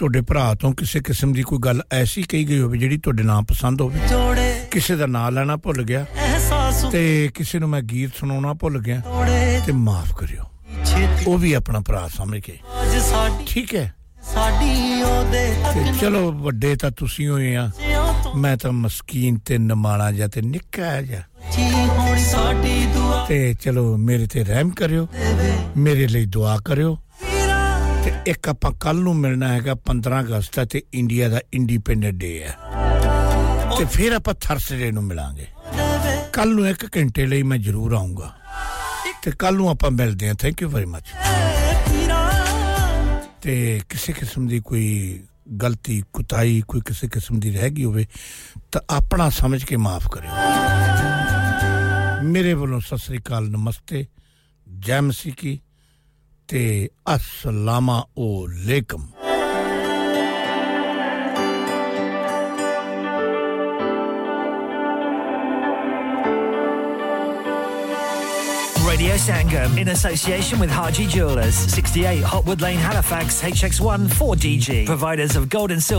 ਤੁਹਾਡੇ ਭਰਾ ਤੋਂ ਕਿਸੇ ਕਿਸਮ ਦੀ ਕੋਈ ਗੱਲ ਐਸੀ ਕਹੀ ਗਈ ਹੋਵੇ ਜਿਹੜੀ ਤੁਹਾਡੇ ਨਾ ਪਸੰਦ ਹੋਵੇ? ਕਿਸੇ ਦਾ ਨਾਂ ਲੈਣਾ ਭੁੱਲ ਗਿਆ ਤੇ ਕਿਸੇ ਨੂੰ ਮੈਂ ਗੀਤ ਸੁਣਾਉਣਾ ਭੁੱਲ ਗਿਆ ਤੇ ਮਾਫ ਕਰਿਓ। ਉਹ ਵੀ ਆਪਣਾ ਭਰਾ ਸਮਝ ਕੇ ਠੀਕ ਹੈ। ਸਾਡੀ ਉਹਦੇ ਤੱਕ ਚਲੋ ਵੱਡੇ ਤਾਂ ਤੁਸੀਂ ਹੋਏ ਆ। ਮੈਂ ਤਾਂ ਮਸਕੀਨ ਤੇ ਨਮਾਣਾ ਜਾਂ ਤੇ ਨਿੱਕਾ ਜੀ ਤੇ ਚਲੋ ਮੇਰੇ ਤੇ ਰਹਿਮ ਕਰਿਓ। ਮੇਰੇ ਲਈ ਦੁਆ ਕਰਿਓ। ਤੇ ਇੱਕ ਆਪਾਂ ਕੱਲ ਨੂੰ ਮਿਲਣਾ ਹੈਗਾ 15 ਅਗਸਤ ਹੈ ਤੇ ਇੰਡੀਆ ਦਾ ਇੰਡੀਪੈਂਡੈਂਟ ਡੇ ਹੈ ਤੇ ਫਿਰ ਆਪਾਂ ਥਰਸਡੇ ਨੂੰ ਮਿਲਾਂਗੇ। ਕੱਲ ਨੂੰ ਇੱਕ ਘੰਟੇ ਲਈ ਮੈਂ ਜ਼ਰੂਰ ਆਉਂਗਾ ਤੇ ਕੱਲ ਨੂੰ ਆਪਾਂ ਮਿਲਦੇ ਹਾਂ। ਥੈਂਕ ਯੂ ਵੈਰੀ ਮਚ ਤੇ ਕਿਸੇ ਕਿਸਮ ਦੀ ਕੋਈ ਗਲਤੀ ਕੁਤਾਈ ਕੋਈ ਕਿਸੇ ਕਿਸਮ ਦੀ ਰਹਿ ਗਈ ਹੋਵੇ, ਤਾਂ ਆਪਣਾ ਸਮਝ ਕੇ ਮਾਫ ਕਰਿਓ। ਮੇਰੇ ਵੱਲੋਂ ਸਤਿ ਸ੍ਰੀ ਅਕਾਲ, ਨਮਸਤੇ। ਜੈ ਮਸੀਹ ਕੀ। ਤੇ ਅਸਲਾਮਾ ਅਲੈਕਮ Radio Sangam in association with Haji Jewelers, 68 Hotwood Lane, Halifax, HX1 4DG. Providers of gold and silver.